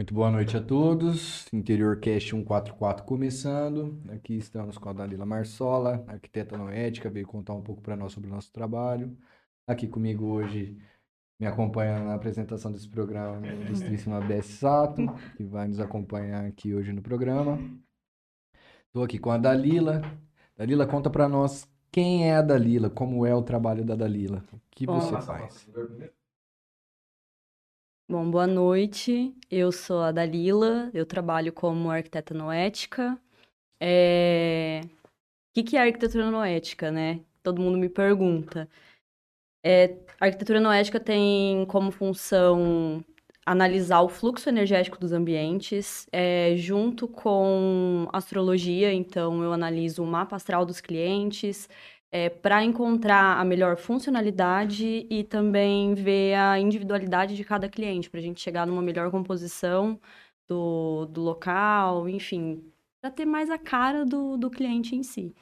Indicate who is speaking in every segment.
Speaker 1: Muito boa noite a todos. Interior Cast 144 começando. Aqui estamos com a Dalila Marsola, arquiteta noética, veio contar um pouco para nós sobre o nosso trabalho. Aqui comigo hoje, me acompanhando na apresentação desse programa, a ilustríssima Bess Sato, que vai nos acompanhar aqui hoje no programa. Estou aqui com a Dalila. Dalila, conta para nós quem é a Dalila, como é o trabalho da Dalila, o que
Speaker 2: Bom,
Speaker 1: você faz.
Speaker 2: Bom, boa noite. Eu sou a Dalila, eu trabalho como arquiteta noética. É... O que é arquitetura noética, né? Todo mundo me pergunta. É, a arquitetura noética tem como função analisar o fluxo energético dos ambientes, é, junto com astrologia, então eu analiso o mapa astral dos clientes, é, para encontrar a melhor funcionalidade e também ver a individualidade de cada cliente, para a gente chegar numa melhor composição do, do local, enfim, para ter mais a cara do, do cliente em si.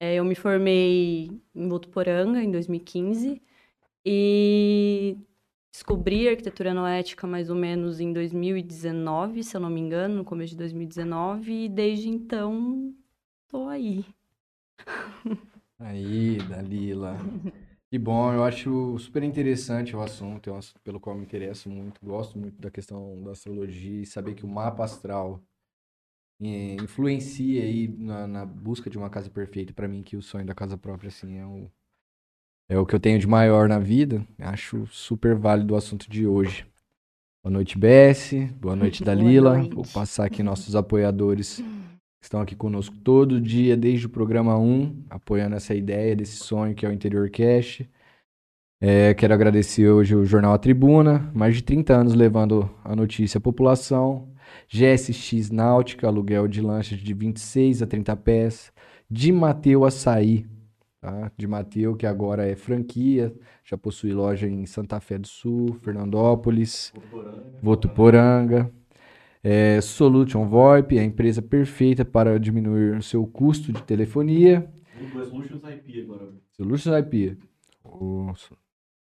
Speaker 2: É, eu me formei em Votuporanga em 2015 e descobri arquitetura noética mais ou menos em 2019, se eu não me engano, no começo de 2019, e desde então tô aí.
Speaker 1: Aí, Dalila. Que bom, eu acho super interessante o assunto, é um assunto pelo qual me interesso muito. Gosto muito da questão da astrologia e saber que o mapa astral eh, influencia aí na, na busca de uma casa perfeita. Para mim, que o sonho da casa própria, assim, é o, é o que eu tenho de maior na vida. Acho super válido o assunto de hoje. Boa noite, Bessie. Boa noite,
Speaker 2: Boa
Speaker 1: Dalila.
Speaker 2: noite.
Speaker 1: Vou passar aqui nossos apoiadores estão aqui conosco todo dia, desde o programa 1, apoiando essa ideia desse sonho que é o Interior Cash. É, quero agradecer hoje o Jornal A Tribuna, mais de 30 anos levando a notícia à população. GSX Náutica, aluguel de lanchas de 26 a 30 pés. De Mateu Açaí, tá? De Mateu, que agora é franquia, já possui loja em Santa Fé do Sul, Fernandópolis, Votuporanga. É, Solution VoIP, a empresa perfeita para diminuir o seu custo de telefonia.
Speaker 3: Solutions IP agora.
Speaker 1: Solutions IP.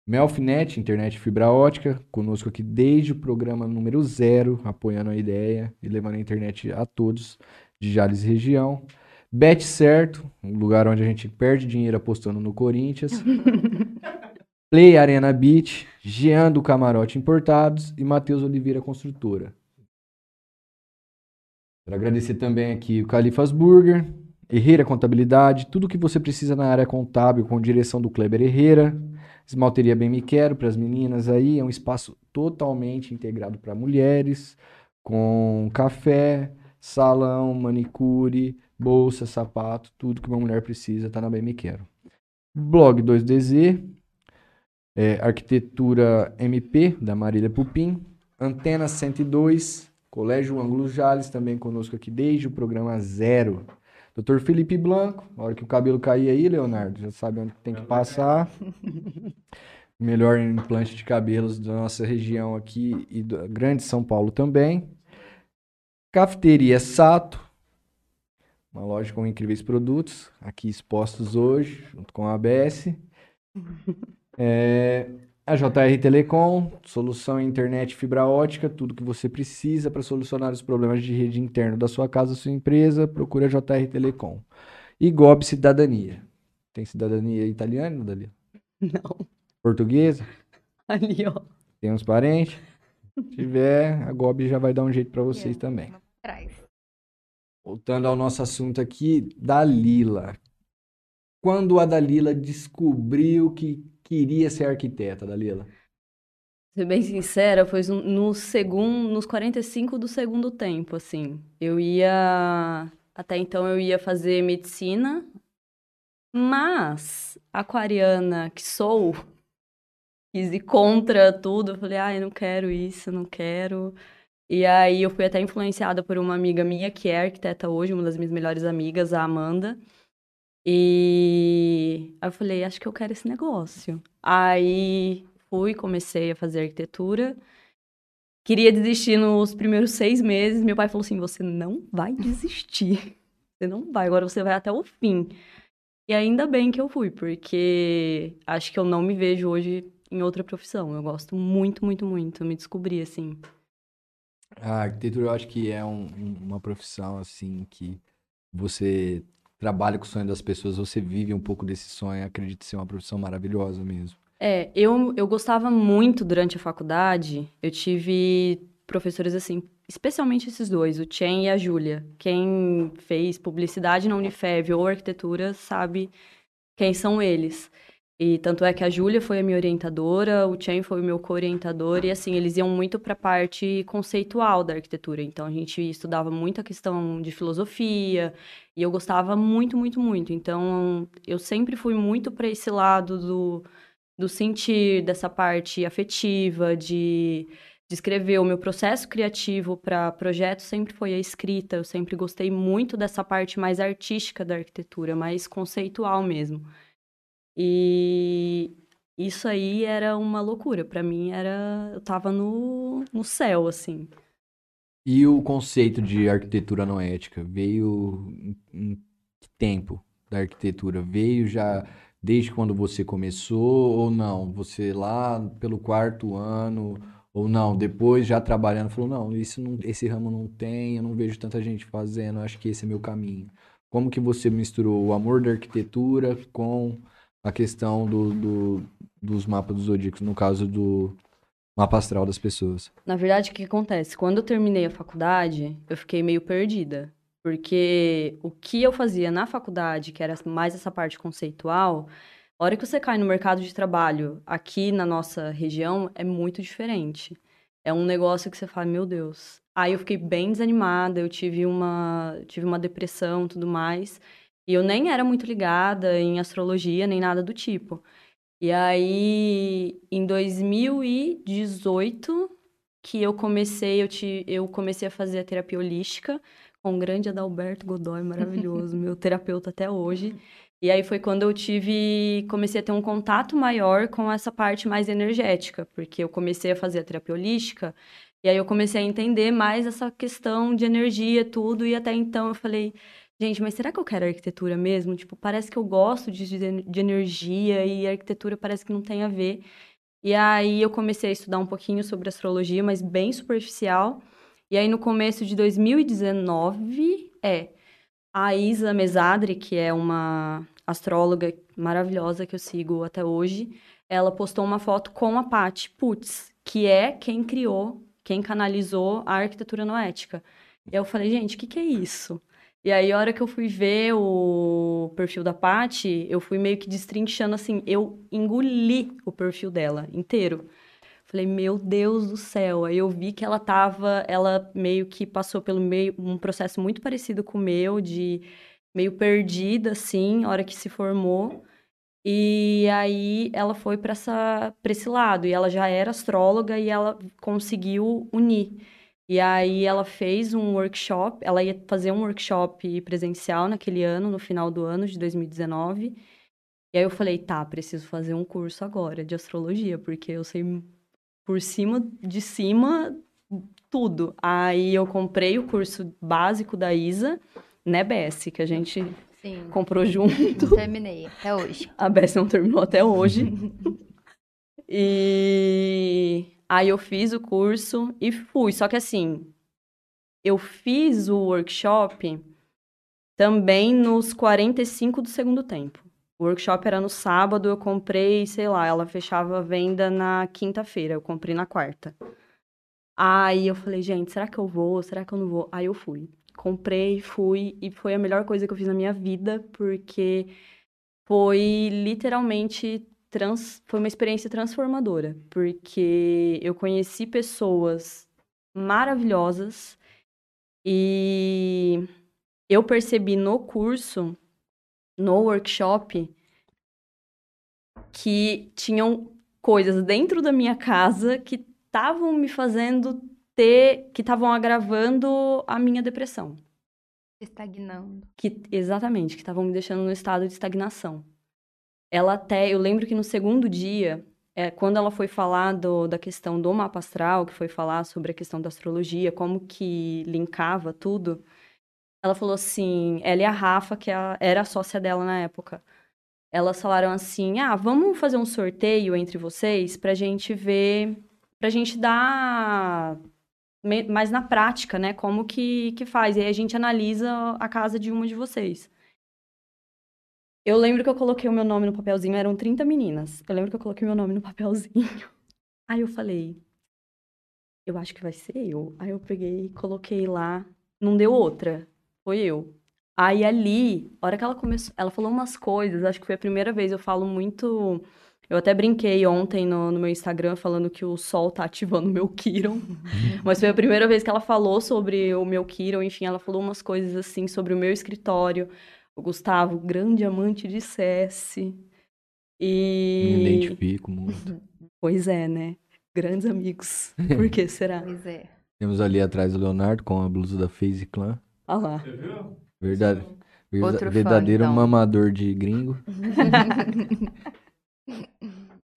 Speaker 1: Melfinet, internet fibra ótica, conosco aqui desde o programa número zero, apoiando a ideia e levando a internet a todos de Jales e região. Bet Certo, um lugar onde a gente perde dinheiro apostando no Corinthians. Play Arena Beach, Jean do Camarote Importados e Matheus Oliveira Construtora. Quero agradecer também aqui o Califas Burger, Herrera Contabilidade, tudo que você precisa na área contábil com direção do Kleber Herrera. Esmalteria Bem Me Quero para as meninas aí, é um espaço totalmente integrado para mulheres, com café, salão, manicure, bolsa, sapato, tudo que uma mulher precisa tá na Bem Me Quero. Blog 2DZ, é, Arquitetura MP, da Marília Pupim, Antena 102, Colégio Ângulo Jales, também conosco aqui desde o programa zero. Dr. Felipe Blanco, na hora que o cabelo cair aí, Leonardo, já sabe onde tem que passar. Melhor implante de cabelos da nossa região aqui e da Grande São Paulo também. Cafeteria Sato, uma loja com incríveis produtos, aqui expostos hoje, junto com a ABS. É, a JR Telecom, solução em internet fibra ótica, tudo que você precisa para solucionar os problemas de rede interno da sua casa, da sua empresa, procure a JR Telecom. E GOB Cidadania. Tem cidadania italiana, Dalila?
Speaker 2: Não,
Speaker 1: Portuguesa?
Speaker 2: ali, ó.
Speaker 1: Tem uns parentes? Se tiver, a GOB já vai dar um jeito para vocês também. Voltando ao nosso assunto aqui, Dalila. Quando a Dalila descobriu que queria ser arquiteta, Dalila?
Speaker 2: Ser bem sincera, foi no- segundo, nos 45 do segundo tempo, assim. Eu ia. Até então eu ia fazer medicina, mas, aquariana que sou, quis ir contra tudo. Eu falei, ai, não quero isso, não quero. E aí eu fui até influenciada por uma amiga minha, que é arquiteta hoje, uma das minhas melhores amigas, a Amanda. E aí eu falei, acho que eu quero esse negócio. Aí fui, comecei a fazer arquitetura. Queria desistir nos primeiros seis meses. Meu pai falou assim: você não vai desistir. Você não vai, agora você vai até o fim. E ainda bem que eu fui, porque acho que eu não me vejo hoje em outra profissão. Eu gosto muito, muito, muito. Me descobri assim.
Speaker 1: A arquitetura eu acho que é um- uma profissão assim que você trabalha com o sonho das pessoas, você vive um pouco desse sonho, acredito ser uma profissão maravilhosa mesmo.
Speaker 2: É, eu, eu gostava muito durante a faculdade. Eu tive professores assim, especialmente esses dois, o Chen e a Júlia. Quem fez publicidade na Unifev ou arquitetura sabe quem são eles. E tanto é que a Júlia foi a minha orientadora, o Chen foi o meu co-orientador, e assim, eles iam muito para a parte conceitual da arquitetura. Então a gente estudava muito a questão de filosofia, e eu gostava muito, muito, muito. Então eu sempre fui muito para esse lado do do sentir, dessa parte afetiva, de, de escrever. O meu processo criativo para projetos sempre foi a escrita. Eu sempre gostei muito dessa parte mais artística da arquitetura, mais conceitual mesmo. E isso aí era uma loucura. Para mim era. Eu tava no, no céu, assim.
Speaker 1: E o conceito de arquitetura não ética veio em, que tempo da arquitetura? Veio já desde quando você começou ou não? Você lá pelo quarto ano ou não? Depois já trabalhando falou, não, isso não, esse ramo não tem, eu não vejo tanta gente fazendo, acho que esse é meu caminho. Como que você misturou o amor da arquitetura com a questão do, do- dos mapas dos zodíacos, no caso do mapa astral das pessoas?
Speaker 2: Na verdade, o que acontece? Quando eu terminei a faculdade, eu fiquei meio perdida. Porque o que eu fazia na faculdade, que era mais essa parte conceitual, a hora que você cai no mercado de trabalho aqui na nossa região, é muito diferente. É um negócio que você fala, meu Deus. Aí eu fiquei bem desanimada, eu tive uma, tive uma depressão tudo mais. E eu nem era muito ligada em astrologia, nem nada do tipo. E aí, em 2018, que eu comecei, eu, te, eu comecei a fazer a terapia holística com o grande Adalberto Godoy, maravilhoso, meu terapeuta até hoje. E aí foi quando eu tive, comecei a ter um contato maior com essa parte mais energética, porque eu comecei a fazer a terapia holística, e aí eu comecei a entender mais essa questão de energia, tudo, e até então eu falei, gente, mas será que eu quero arquitetura mesmo? Tipo, parece que eu gosto de, de, energia e arquitetura parece que não tem a ver. E aí eu comecei a estudar um pouquinho sobre astrologia, mas bem superficial. E aí no começo de 2019, é, a Isa Mesadri, que é uma astróloga maravilhosa que eu sigo até hoje, ela postou uma foto com a Paty Putz, que é quem criou, quem canalizou a arquitetura noética. E eu falei, gente, o que que é isso? E aí, a hora que eu fui ver o perfil da Paty, eu fui meio que destrinchando assim, eu engoli o perfil dela inteiro. Falei, meu Deus do céu. Aí eu vi que ela tava, ela meio que passou pelo meio, um processo muito parecido com o meu, de meio perdida, assim, a hora que se formou. E aí ela foi para essa, pra esse lado. E ela já era astróloga e ela conseguiu unir. E aí ela fez um workshop, ela ia fazer um workshop presencial naquele ano, no final do ano de 2019. E aí eu falei, tá, preciso fazer um curso agora de astrologia, porque eu sei por cima de cima tudo. Aí eu comprei o curso básico da Isa, né, Bessie, que a gente
Speaker 4: Sim.
Speaker 2: comprou junto.
Speaker 4: Não terminei até hoje.
Speaker 2: A Bessie não terminou até hoje. e aí eu fiz o curso e fui. Só que assim, eu fiz o workshop também nos 45 do segundo tempo. O workshop era no sábado, eu comprei, sei lá, ela fechava a venda na quinta-feira, eu comprei na quarta. Aí eu falei, gente, será que eu vou? Será que eu não vou? Aí eu fui. Comprei, fui, e foi a melhor coisa que eu fiz na minha vida, porque foi literalmente trans... foi uma experiência transformadora, porque eu conheci pessoas maravilhosas e eu percebi no curso, no workshop, que tinham coisas dentro da minha casa que estavam me fazendo ter, que estavam agravando a minha depressão.
Speaker 4: Estagnando.
Speaker 2: Que, exatamente, que estavam me deixando no estado de estagnação. Ela até, eu lembro que no segundo dia, é, quando ela foi falar do, da questão do mapa astral, que foi falar sobre a questão da astrologia, como que linkava tudo, ela falou assim, ela e a Rafa, que a- era a sócia dela na época, elas falaram assim, ah, vamos fazer um sorteio entre vocês pra gente ver, pra gente dar mais na prática, né? Como que, que faz. E aí a gente analisa a casa de uma de vocês. Eu lembro que eu coloquei o meu nome no papelzinho, eram 30 meninas. Eu lembro que eu coloquei meu nome no papelzinho. Aí eu falei, eu acho que vai ser eu. Aí eu peguei, coloquei lá, não deu outra. Foi eu. Aí ali, a hora que ela começou, ela falou umas coisas, acho que foi a primeira vez, eu falo muito. Eu até brinquei ontem no, no meu Instagram falando que o sol tá ativando o meu Kiron. Mas foi a primeira vez que ela falou sobre o meu Kiron, enfim, ela falou umas coisas assim sobre o meu escritório. O Gustavo, grande amante de CS.
Speaker 1: Me
Speaker 2: E.
Speaker 1: identifico muito.
Speaker 2: Pois é, né? Grandes amigos. Por que será?
Speaker 4: Pois é.
Speaker 1: Temos ali atrás o Leonardo com a blusa da FaZe Clan.
Speaker 2: Olha lá.
Speaker 3: Você viu?
Speaker 1: Verdade, verda-
Speaker 4: Outro fã,
Speaker 1: verdadeiro
Speaker 4: então.
Speaker 1: mamador de gringo.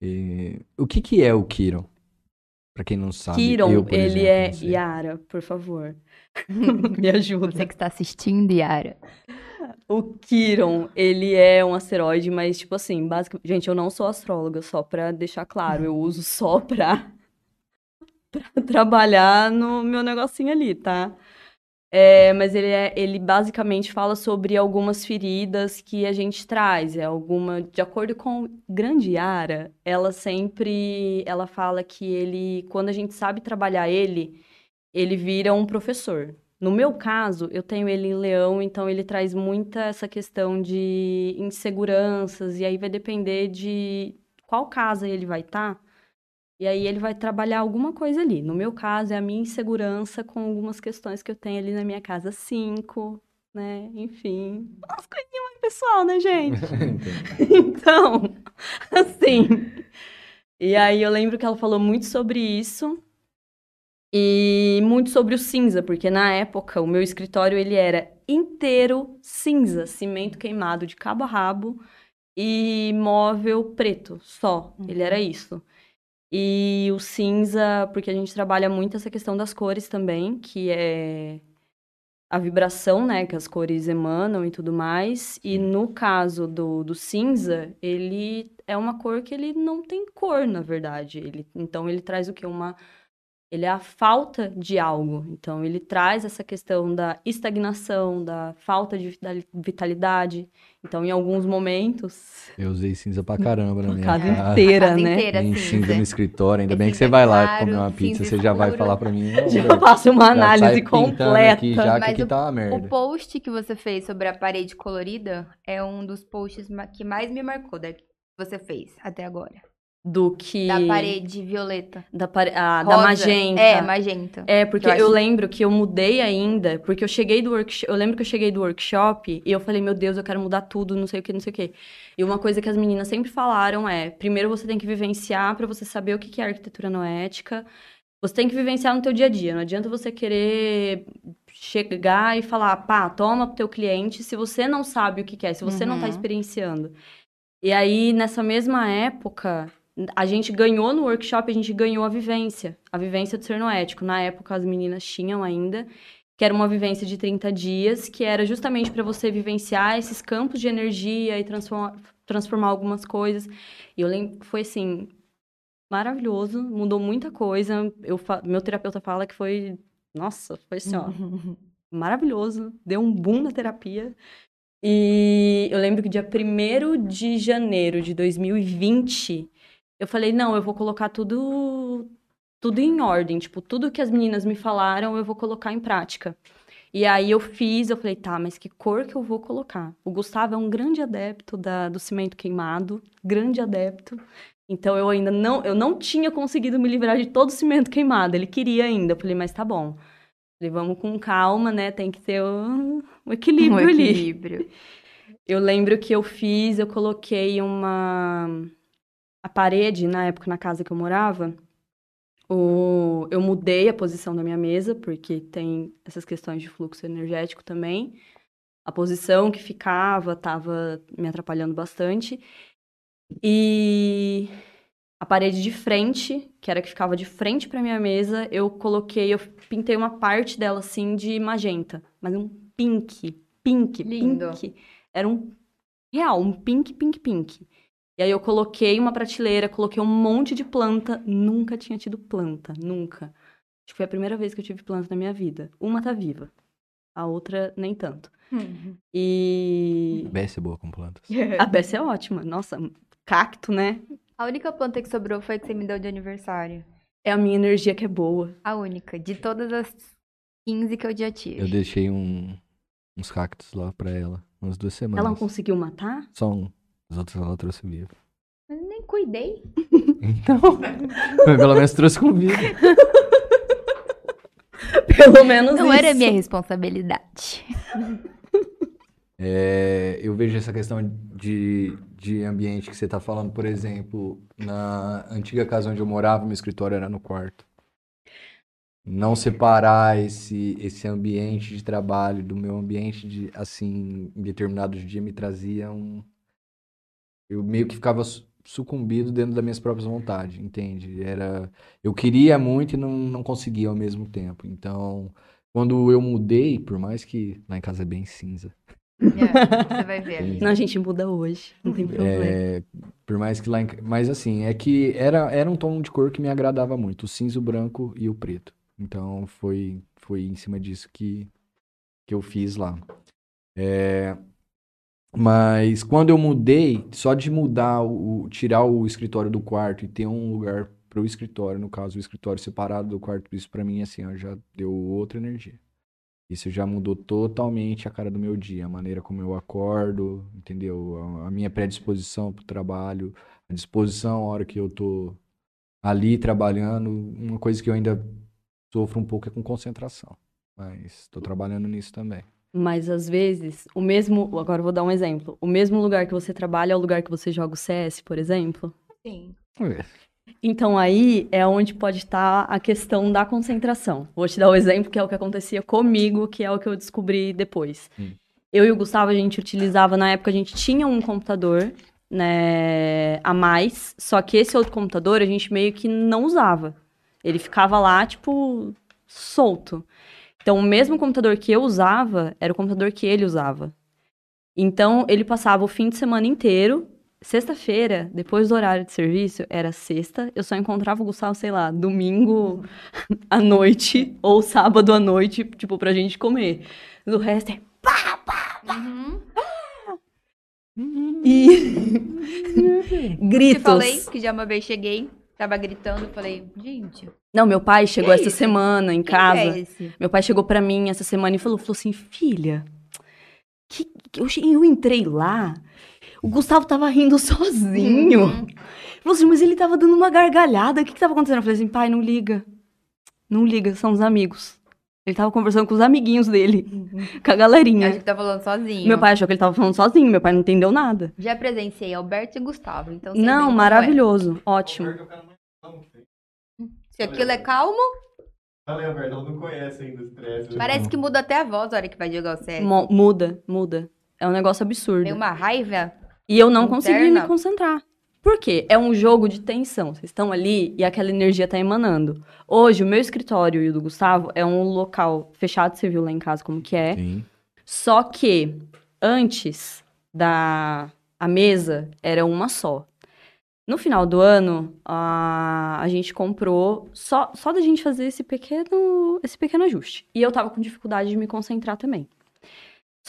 Speaker 1: E o que que é o Kiron? Pra quem não sabe.
Speaker 2: Kiron,
Speaker 1: eu,
Speaker 2: ele
Speaker 1: exemplo,
Speaker 2: é. Yara, por favor. Me ajuda.
Speaker 4: Você que está assistindo, Yara.
Speaker 2: O Kiron, ele é um asteroide, mas, tipo assim, basicamente. Gente, eu não sou astróloga, só pra deixar claro. Eu uso só pra, pra trabalhar no meu negocinho ali, tá? É, mas ele, é, ele basicamente fala sobre algumas feridas que a gente traz. É alguma. De acordo com Grande Yara, ela sempre. Ela fala que ele. Quando a gente sabe trabalhar ele, ele vira um professor. No meu caso, eu tenho ele em leão, então ele traz muita essa questão de inseguranças, e aí vai depender de qual casa ele vai estar. E aí ele vai trabalhar alguma coisa ali. No meu caso, é a minha insegurança com algumas questões que eu tenho ali na minha casa 5, né? Enfim, umas coisinhas mais pessoal, né, gente? Então, assim. E aí eu lembro que ela falou muito sobre isso. E muito sobre o cinza, porque na época o meu escritório ele era inteiro cinza, cimento queimado de cabo a rabo e móvel preto, só. Ele era isso. E o cinza, porque a gente trabalha muito essa questão das cores também, que é a vibração, né, que as cores emanam e tudo mais. E no caso do, do cinza, ele é uma cor que ele não tem cor, na verdade. Ele, então ele traz o quê? Uma ele é a falta de algo. Então, ele traz essa questão da estagnação, da falta de vitali- vitalidade. Então, em alguns momentos,
Speaker 1: Eu usei cinza pra caramba na
Speaker 2: a
Speaker 1: minha
Speaker 2: casa
Speaker 1: casa.
Speaker 2: inteira,
Speaker 4: casa
Speaker 2: né?
Speaker 4: inteira,
Speaker 1: Tem
Speaker 4: cinza.
Speaker 1: cinza no escritório, ainda
Speaker 4: É
Speaker 1: bem que você vai lá
Speaker 4: claro,
Speaker 1: comer uma pizza, você já vai falar pra mim.
Speaker 2: Já faço uma análise completa.
Speaker 1: aqui já que
Speaker 4: Mas
Speaker 1: aqui
Speaker 4: o-
Speaker 1: tá uma
Speaker 4: O
Speaker 1: merda.
Speaker 4: post que você fez sobre a parede colorida é um dos posts que mais me marcou da que você fez até agora.
Speaker 2: Do que...
Speaker 4: Da parede violeta.
Speaker 2: Da, pare- ah, da magenta.
Speaker 4: É, magenta.
Speaker 2: É, porque
Speaker 4: Eu
Speaker 2: eu,
Speaker 4: acho-
Speaker 2: lembro que eu mudei ainda, porque eu cheguei do workshop, eu lembro que eu cheguei do workshop e eu falei, meu Deus, eu quero mudar tudo, não sei o que, não sei o que. E uma coisa que as meninas sempre falaram é, primeiro você tem que vivenciar pra você saber o que é arquitetura noética. Você tem que vivenciar no teu dia a dia, não adianta você querer chegar e falar, pá, toma pro teu cliente, se você não sabe o que é, se você não tá
Speaker 4: Uhum.
Speaker 2: experienciando. E aí, nessa mesma época, a gente ganhou no workshop, a gente ganhou a vivência, a vivência do ser noético. Na época, as meninas tinham ainda, que era uma vivência de 30 dias, que era justamente para você vivenciar esses campos de energia e transformar, transformar algumas coisas. E eu lembro foi assim, maravilhoso, mudou muita coisa. Eu, meu terapeuta fala que foi, nossa, foi assim, ó, maravilhoso, deu um boom na terapia. E eu lembro que dia 1 de janeiro de 2020, eu falei, não, eu vou colocar tudo tudo em ordem, tipo, tudo que as meninas me falaram, eu vou colocar em prática. E aí eu fiz, eu falei, tá, mas que cor que eu vou colocar? O Gustavo é um grande adepto da, do cimento queimado, grande adepto. Então eu ainda não, eu não tinha conseguido me livrar de todo o cimento queimado. Ele queria ainda. Eu falei, mas tá bom. Falei, vamos com calma, né? Tem que ter um, um equilíbrio
Speaker 4: um
Speaker 2: ali.
Speaker 4: equilíbrio.
Speaker 2: Eu lembro que eu fiz, eu coloquei uma. A parede, na época, na casa que eu morava, o... eu mudei a posição da minha mesa, porque tem essas questões de fluxo energético também. A posição que ficava estava me atrapalhando bastante. E a parede de frente, que era a que ficava de frente para minha mesa, eu coloquei, eu pintei uma parte dela assim de magenta, mas um pink, pink,
Speaker 4: Lindo.
Speaker 2: pink. Era um real, um pink, pink, pink. E aí eu coloquei uma prateleira, coloquei um monte de planta, nunca tinha tido planta, nunca. que foi a primeira vez que eu tive planta na minha vida. Uma tá viva, a outra nem tanto. E
Speaker 1: Bess é boa com plantas.
Speaker 2: a Bessie é ótima. Nossa, cacto, né?
Speaker 4: A única planta que sobrou foi a que você me deu de aniversário.
Speaker 2: É a minha energia que é boa.
Speaker 4: A única. De todas as 15 que eu já tive.
Speaker 1: Eu deixei um, uns cactos lá pra ela, umas duas semanas.
Speaker 2: Ela não conseguiu matar?
Speaker 1: Só um. Os outros ela trouxe vivo.
Speaker 4: Mas nem cuidei.
Speaker 1: Então, mas pelo menos trouxe com vida.
Speaker 2: Pelo menos
Speaker 4: Não
Speaker 2: isso.
Speaker 4: era minha responsabilidade.
Speaker 1: É, eu vejo essa questão de, de ambiente que você está falando, por exemplo, na antiga casa onde eu morava, meu escritório era no quarto. Não separar esse, esse ambiente de trabalho do meu ambiente de, assim, em determinados dias me trazia um... Eu meio que ficava su- sucumbido dentro das minhas próprias vontades, entende? Era... Eu queria muito e não, não conseguia ao mesmo tempo. Então, quando eu mudei, por mais que lá em casa é bem cinza,
Speaker 4: É, você vai ver. amiga.
Speaker 2: Não, a gente muda hoje. Não tem problema.
Speaker 1: É, por mais que lá em... Mas assim, é que era, era um tom de cor que me agradava muito, o cinza, o branco e o preto. Então foi, foi em cima disso que, que eu fiz lá. É, Mas quando eu mudei, só de mudar, o, tirar o escritório do quarto e ter um lugar para o escritório, no caso, o escritório separado do quarto, isso para mim, assim, ó, já deu outra energia. Isso já mudou totalmente a cara do meu dia, a maneira como eu acordo, entendeu? A, a minha predisposição para o trabalho, a disposição a hora que eu tô ali trabalhando. Uma coisa que eu ainda sofro um pouco é com concentração, mas estou trabalhando nisso também.
Speaker 2: Mas às vezes, o mesmo. Agora eu vou dar um exemplo. O mesmo lugar que você trabalha é o lugar que você joga o CS, por exemplo.
Speaker 4: Sim.
Speaker 2: Então aí é onde pode estar a questão da concentração. Vou te dar o exemplo que é o que acontecia comigo, que é o que eu descobri depois.
Speaker 1: Hum.
Speaker 2: Eu e o Gustavo, a gente utilizava, na época, a gente tinha um computador, né, a mais, só que esse outro computador a gente meio que não usava. Ele ficava lá, tipo, solto. Então, o mesmo computador que eu usava era o computador que ele usava. Então, ele passava o fim de semana inteiro Sexta-feira, depois do horário de serviço, era sexta. Eu só encontrava o Gustavo, sei lá, domingo à noite ou sábado à noite, tipo, pra gente comer. Do resto é.
Speaker 4: Uhum.
Speaker 2: E.
Speaker 4: Te
Speaker 2: Gritos.
Speaker 4: falei que já uma vez cheguei, tava gritando, falei, gente,
Speaker 2: Não, meu pai chegou
Speaker 4: Que
Speaker 2: essa
Speaker 4: isso?
Speaker 2: semana em
Speaker 4: quem
Speaker 2: casa.
Speaker 4: é?
Speaker 2: Meu pai chegou pra mim essa semana e falou, falou assim, filha, que, que- eu, eu entrei lá, o Gustavo tava rindo sozinho.
Speaker 4: Uhum.
Speaker 2: Falou assim, mas ele tava dando uma gargalhada, o que que tava acontecendo? Eu falei assim, pai, não liga, não liga, são os amigos. Ele tava conversando com os amiguinhos dele, com a galerinha.
Speaker 4: Acho que tá falando sozinho.
Speaker 2: Meu pai achou que ele tava falando sozinho, meu pai não entendeu nada.
Speaker 4: Já presenciei Alberto e Gustavo, então
Speaker 2: Não, maravilhoso, ótimo.
Speaker 4: é. Se aquilo é calmo,
Speaker 3: Falei, Alberto, ela não conhece ainda o estresse.
Speaker 4: parece que muda até a voz na hora que vai jogar o CS.
Speaker 2: Mo- muda, muda. É um negócio absurdo.
Speaker 4: Tem uma raiva.
Speaker 2: E eu não consegui me
Speaker 4: Interna.
Speaker 2: concentrar. Por quê? É um jogo de tensão. Vocês estão ali e aquela energia tá emanando. Hoje, o meu escritório e o do Gustavo é um local fechado, você viu lá em casa como que é.
Speaker 1: Sim.
Speaker 2: Só que antes da a mesa era uma só. No final do ano, a, a gente comprou só só da gente fazer esse pequeno esse pequeno ajuste. E eu tava com dificuldade de me concentrar também.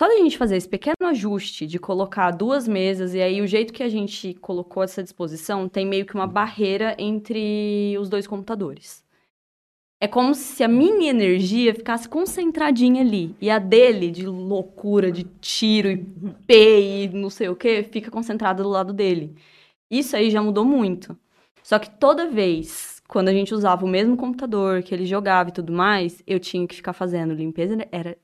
Speaker 2: Só da gente fazer esse pequeno ajuste de colocar duas mesas e aí o jeito que a gente colocou essa disposição tem meio que uma barreira entre os dois computadores. É como se a minha energia ficasse concentradinha ali. E a dele, de loucura, de tiro e P e não sei o que, fica concentrada do lado dele. Isso aí já mudou muito. Só que toda vez, quando a gente usava o mesmo computador, que ele jogava e tudo mais, eu tinha que ficar fazendo limpeza. Era.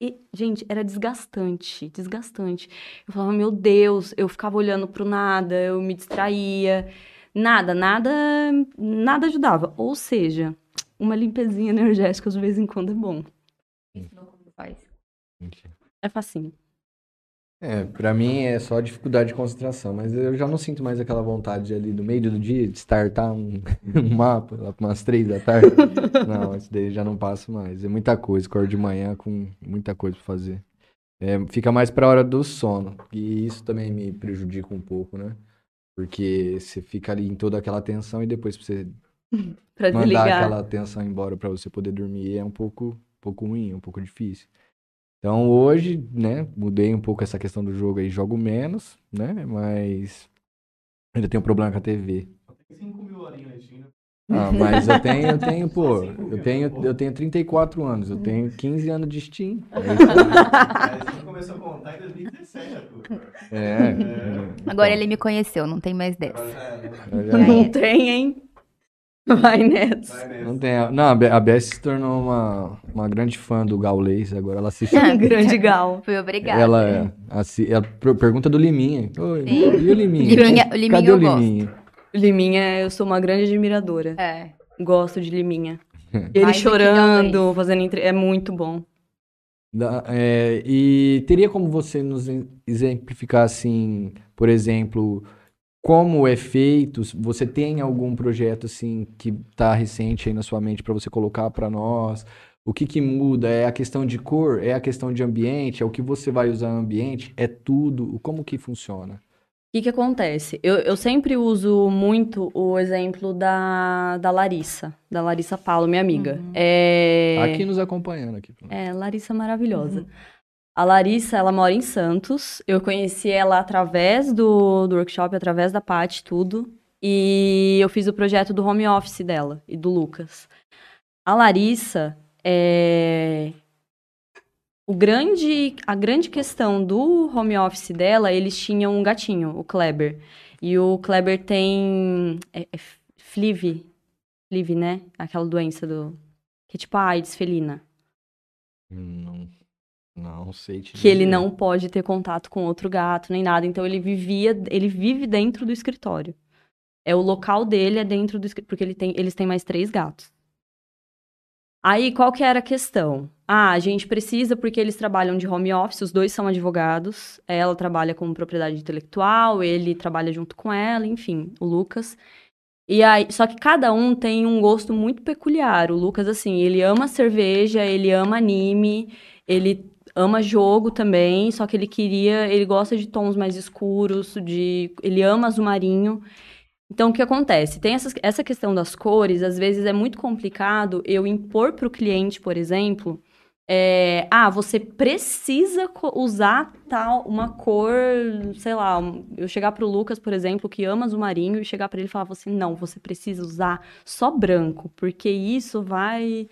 Speaker 2: E, gente, era desgastante, desgastante. Eu falava, meu Deus, eu ficava olhando pro nada, eu me distraía. Nada, nada, nada ajudava. Ou seja, uma limpezinha energética de vez em quando é bom.
Speaker 4: Ensinou como faz.
Speaker 2: É facinho.
Speaker 1: É, pra mim é só dificuldade de concentração, mas eu já não sinto mais aquela vontade ali do meio do dia de startar um, um mapa lá para umas três da tarde. Não, isso daí já não passa mais. É muita coisa, acordo de manhã com muita coisa pra fazer. É, fica mais pra hora do sono, e isso também me prejudica um pouco, né? Porque você fica ali em toda aquela tensão e depois pra você
Speaker 2: Pra
Speaker 1: mandar aquela tensão embora pra você poder dormir é um pouco, um pouco ruim, um pouco difícil. Então hoje, né, mudei um pouco essa questão do jogo aí, jogo menos, né, mas ainda tenho problema com a TV.
Speaker 3: Tem 5 mil horinhas na China.
Speaker 1: Ah, mas eu tenho, eu tenho, pô,
Speaker 3: Cinco
Speaker 1: eu tenho,
Speaker 3: pô.
Speaker 1: eu tenho 34 anos, eu tenho 15 anos de Steam.
Speaker 3: Aí você começou a contar em 2017, pô.
Speaker 1: É.
Speaker 4: Agora ele me conheceu, não tem mais dessa.
Speaker 3: Agora já era.
Speaker 1: ele
Speaker 4: Já
Speaker 2: Não
Speaker 4: é.
Speaker 2: tem, hein? Vai nessa.
Speaker 3: Vai nessa.
Speaker 1: Não tem. a- Não, a Be- a Bess se tornou uma, uma grande fã do Gaulês, agora ela assiste.
Speaker 2: Grande gal.
Speaker 4: Fui obrigada.
Speaker 1: ela, assi- ela per- pergunta do Liminha. Oi,
Speaker 4: Sim.
Speaker 1: e o Liminha?
Speaker 4: Liminha- o Liminha
Speaker 1: Cadê
Speaker 4: eu
Speaker 1: o
Speaker 4: gosto.
Speaker 1: Liminha?
Speaker 2: Liminha, eu sou uma grande admiradora.
Speaker 4: É.
Speaker 2: Gosto de Liminha. Ele chorando, fazendo entre... É muito bom.
Speaker 1: Da- é, e teria como você nos em- exemplificar assim, por exemplo, como é feito? Você tem algum projeto assim que está recente aí na sua mente para você colocar para nós? O que que muda? É a questão de cor? É a questão de ambiente? É o que você vai usar no ambiente? É tudo? Como que funciona?
Speaker 2: O que que acontece? Eu, eu sempre uso muito o exemplo da, da Larissa, da Larissa Paulo, minha amiga. É...
Speaker 1: Aqui nos acompanhando aqui.
Speaker 2: É, Larissa maravilhosa. A Larissa, ela mora em Santos. Eu conheci ela através do, do workshop, através da Paty, tudo. E eu fiz o projeto do home office dela e do Lucas. A Larissa, é... o grande, a grande questão do home office dela, eles tinham um gatinho, o Kleber. E o Kleber tem é, é FLIV, FLIV, né? Aquela doença do... Que é tipo a AIDS felina.
Speaker 1: Não, não sei te
Speaker 2: que ele
Speaker 1: dizer.
Speaker 2: não pode ter contato com outro gato nem nada. Então ele vivia, ele vive dentro do escritório. É o local dele é dentro do escritório, porque ele tem, eles têm mais três gatos. Aí qual que era a questão? Ah, a gente precisa porque eles trabalham de home office, os dois são advogados. Ela trabalha com propriedade intelectual, ele trabalha junto com ela, enfim, o Lucas. E aí, só que cada um tem um gosto muito peculiar. O Lucas assim, ele ama cerveja, ele ama anime, ele ama jogo também, só que ele queria, ele gosta de tons mais escuros, de, ele ama azul marinho. Então, o que acontece? Tem essas- essa questão das cores, às vezes é muito complicado eu impor para o cliente, por exemplo, é, ah, você precisa usar tal, uma cor, sei lá, eu chegar para o Lucas, por exemplo, que ama azul marinho, e chegar para ele e falar assim, não, você precisa usar só branco, porque isso vai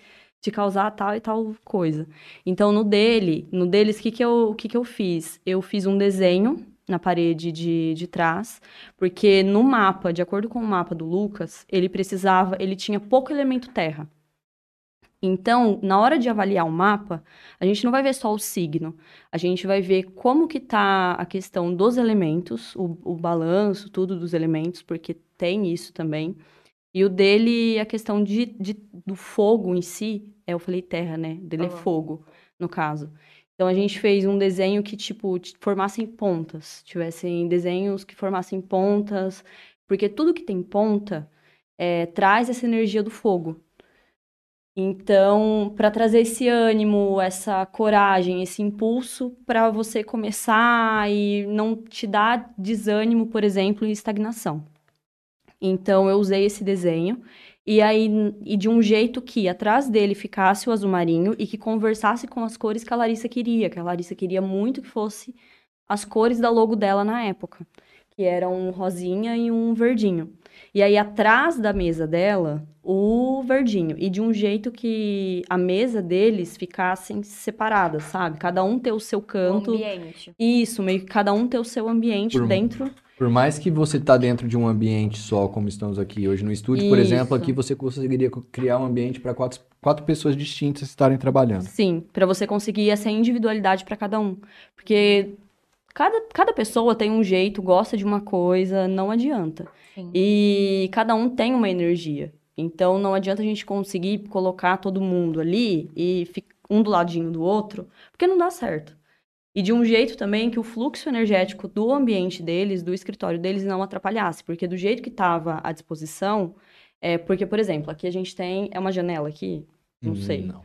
Speaker 2: te causar tal e tal coisa. Então, no dele, no deles, o que que eu, que que eu fiz? Eu fiz um desenho na parede de, de trás, porque no mapa, de acordo com o mapa do Lucas, ele precisava, ele tinha pouco elemento terra. Então, na hora de avaliar o mapa, a gente não vai ver só o signo, a gente vai ver como que tá a questão dos elementos, o, o balanço, tudo dos elementos, porque tem isso também. E o dele, a questão de, de- do fogo em si, é, eu falei terra, né? Dele é fogo, no caso. Então a gente fez um desenho que, tipo, formassem pontas, tivessem desenhos que formassem pontas, porque tudo que tem ponta é, traz essa energia do fogo. Então, para trazer esse ânimo, essa coragem, esse impulso para você começar e não te dar desânimo, por exemplo, e estagnação. Então, eu usei esse desenho e aí e de um jeito que atrás dele ficasse o azul marinho e que conversasse com as cores que a Larissa queria, que a Larissa queria muito que fosse as cores da logo dela na época, que eram um rosinha e um verdinho. E aí atrás da mesa dela, o verdinho, e de um jeito que a mesa deles ficassem separadas, sabe? Cada um ter o seu
Speaker 4: O
Speaker 2: canto.
Speaker 4: ambiente.
Speaker 2: Isso, meio que cada um ter o seu ambiente
Speaker 1: Por-
Speaker 2: dentro.
Speaker 1: Por mais que você tá dentro de um ambiente só, como estamos aqui hoje no estúdio, por
Speaker 2: Isso.
Speaker 1: exemplo, aqui você conseguiria co- criar um ambiente para quatro, quatro pessoas distintas estarem trabalhando.
Speaker 2: Sim, para você conseguir essa individualidade para cada um. Porque cada, cada pessoa tem um jeito, gosta de uma coisa, não adianta.
Speaker 4: Sim.
Speaker 2: E cada um tem uma energia. Então não adianta a gente conseguir colocar todo mundo ali e um do ladinho do outro, porque não dá certo. E de um jeito também que o fluxo energético do ambiente deles, do escritório deles, não atrapalhasse. Porque do jeito que estava à disposição, é porque, por exemplo, aqui a gente tem. É uma janela aqui? Não sei.
Speaker 1: Não.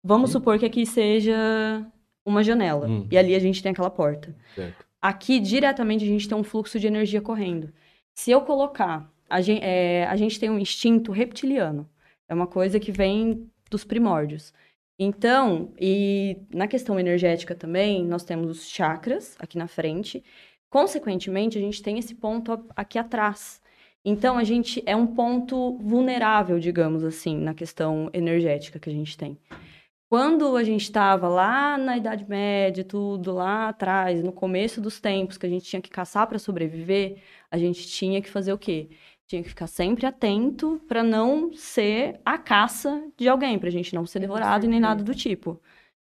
Speaker 2: Vamos supor que aqui seja uma janela.
Speaker 1: Hum.
Speaker 2: E ali a gente tem aquela porta.
Speaker 1: Certo.
Speaker 2: Aqui, diretamente, a gente tem um fluxo de energia correndo. Se eu colocar a gente, a gente tem um instinto reptiliano. É uma coisa que vem dos primórdios. Então, e na questão energética também, nós temos os chakras aqui na frente. Consequentemente, a gente tem esse ponto aqui atrás. Então, a gente é um ponto vulnerável, digamos assim, na questão energética que a gente tem. Quando a gente estava lá na Idade Média, tudo lá atrás, no começo dos tempos, que a gente tinha que caçar para sobreviver, a gente tinha que fazer o quê? Tinha que ficar sempre atento para não ser a caça de alguém, para a gente não ser devorado e nem nada do tipo.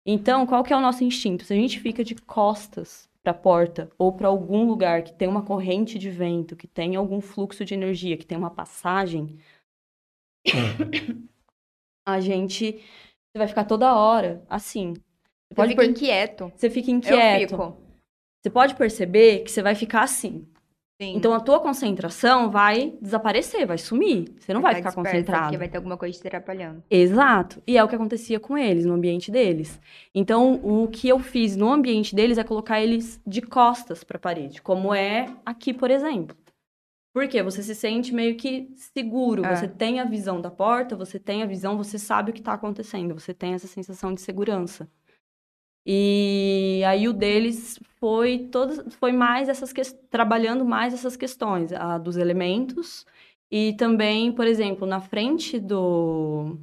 Speaker 2: Então, qual que é o nosso instinto? Se a gente fica de costas para a porta ou para algum lugar que tem uma corrente de vento, que tem algum fluxo de energia, que tem uma passagem, a gente vai ficar toda hora assim.
Speaker 4: Você, pode fica per... inquieto.
Speaker 2: Você fica inquieto. Você pode perceber que você vai ficar assim. Sim. Então a tua concentração vai desaparecer, vai sumir. Você não vai, vai ficar concentrado.
Speaker 4: Porque vai ter alguma coisa te atrapalhando.
Speaker 2: Exato. E é o que acontecia com eles, no ambiente deles. Então, o que eu fiz no ambiente deles é colocar eles de costas para a parede, como é aqui, por exemplo. Porque você se sente meio que seguro, é. você tem a visão da porta, você tem a visão, você sabe o que está acontecendo, você tem essa sensação de segurança. E aí o deles foi todos, foi mais essas que, trabalhando mais essas questões, a dos elementos e também, por exemplo, na frente do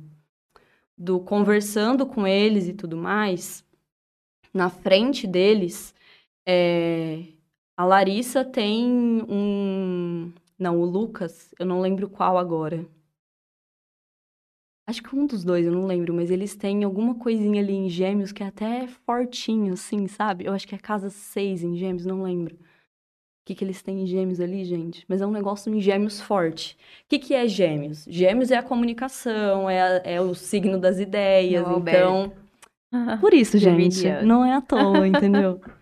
Speaker 2: do conversando com eles e tudo mais, na frente deles, é, a Larissa tem um, não, o Lucas, eu não lembro qual agora. Acho que um dos dois, eu não lembro, mas eles têm alguma coisinha ali em Gêmeos que é até fortinho, assim, sabe? Eu acho que é casa 6 em Gêmeos, não lembro. O que, que eles têm em Gêmeos ali, gente? Mas é um negócio em Gêmeos forte. O que, que é Gêmeos? Gêmeos é a comunicação, é, a, é o signo das ideias, não, então. Por isso, gente, não é à toa, entendeu?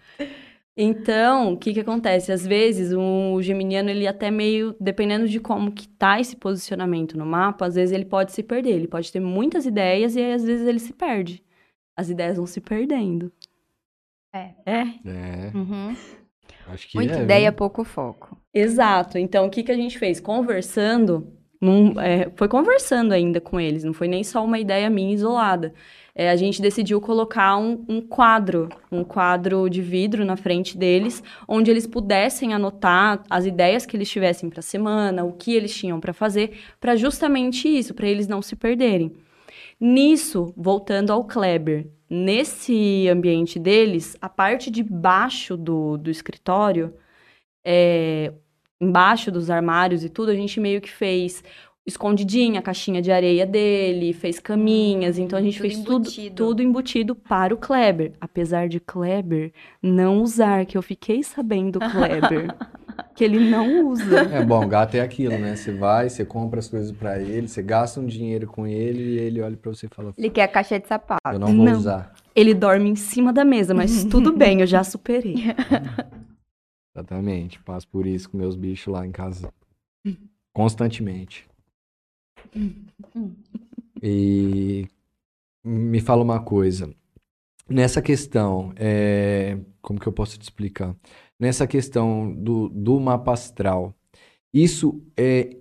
Speaker 2: Então, o que que acontece? Às vezes, o geminiano, ele até meio, dependendo de como que tá esse posicionamento no mapa, às vezes ele pode se perder. Ele pode ter muitas ideias e aí, às vezes ele se perde. As ideias vão se perdendo.
Speaker 4: É.
Speaker 2: É?
Speaker 1: É.
Speaker 4: Uhum.
Speaker 1: Acho que
Speaker 4: Muita
Speaker 1: é,
Speaker 4: ideia,
Speaker 1: viu?
Speaker 4: pouco foco.
Speaker 2: Exato. Então, o que que a gente fez? Conversando, num- é, foi conversando ainda com eles, não foi nem só uma ideia minha isolada é, a gente decidiu colocar um, um, quadro, um quadro de vidro na frente deles, onde eles pudessem anotar as ideias que eles tivessem para a semana, o que eles tinham para fazer, para justamente isso, para eles não se perderem. Nisso, voltando ao Kleber, nesse ambiente deles, a parte de baixo do, do escritório, é, embaixo dos armários e tudo, a gente meio que fez escondidinha a caixinha de areia dele, fez caminhas, hum, então a gente tudo fez embutido. tudo, tudo embutido para o Kleber. Apesar de Kleber não usar, que eu fiquei sabendo, Kleber, que ele não usa.
Speaker 1: É bom, gato é aquilo, né? Você vai, você compra as coisas para ele, você gasta um dinheiro com ele e ele olha para você e fala:
Speaker 4: Ele quer a caixa de sapato.
Speaker 1: Eu não vou não. usar.
Speaker 2: Ele dorme em cima da mesa, mas tudo bem, eu já superei.
Speaker 1: Exatamente, passo por isso com meus bichos lá em casa constantemente. E me fala uma coisa. Nessa questão, é, como que eu posso te explicar? Nessa questão do, do mapa astral, isso é,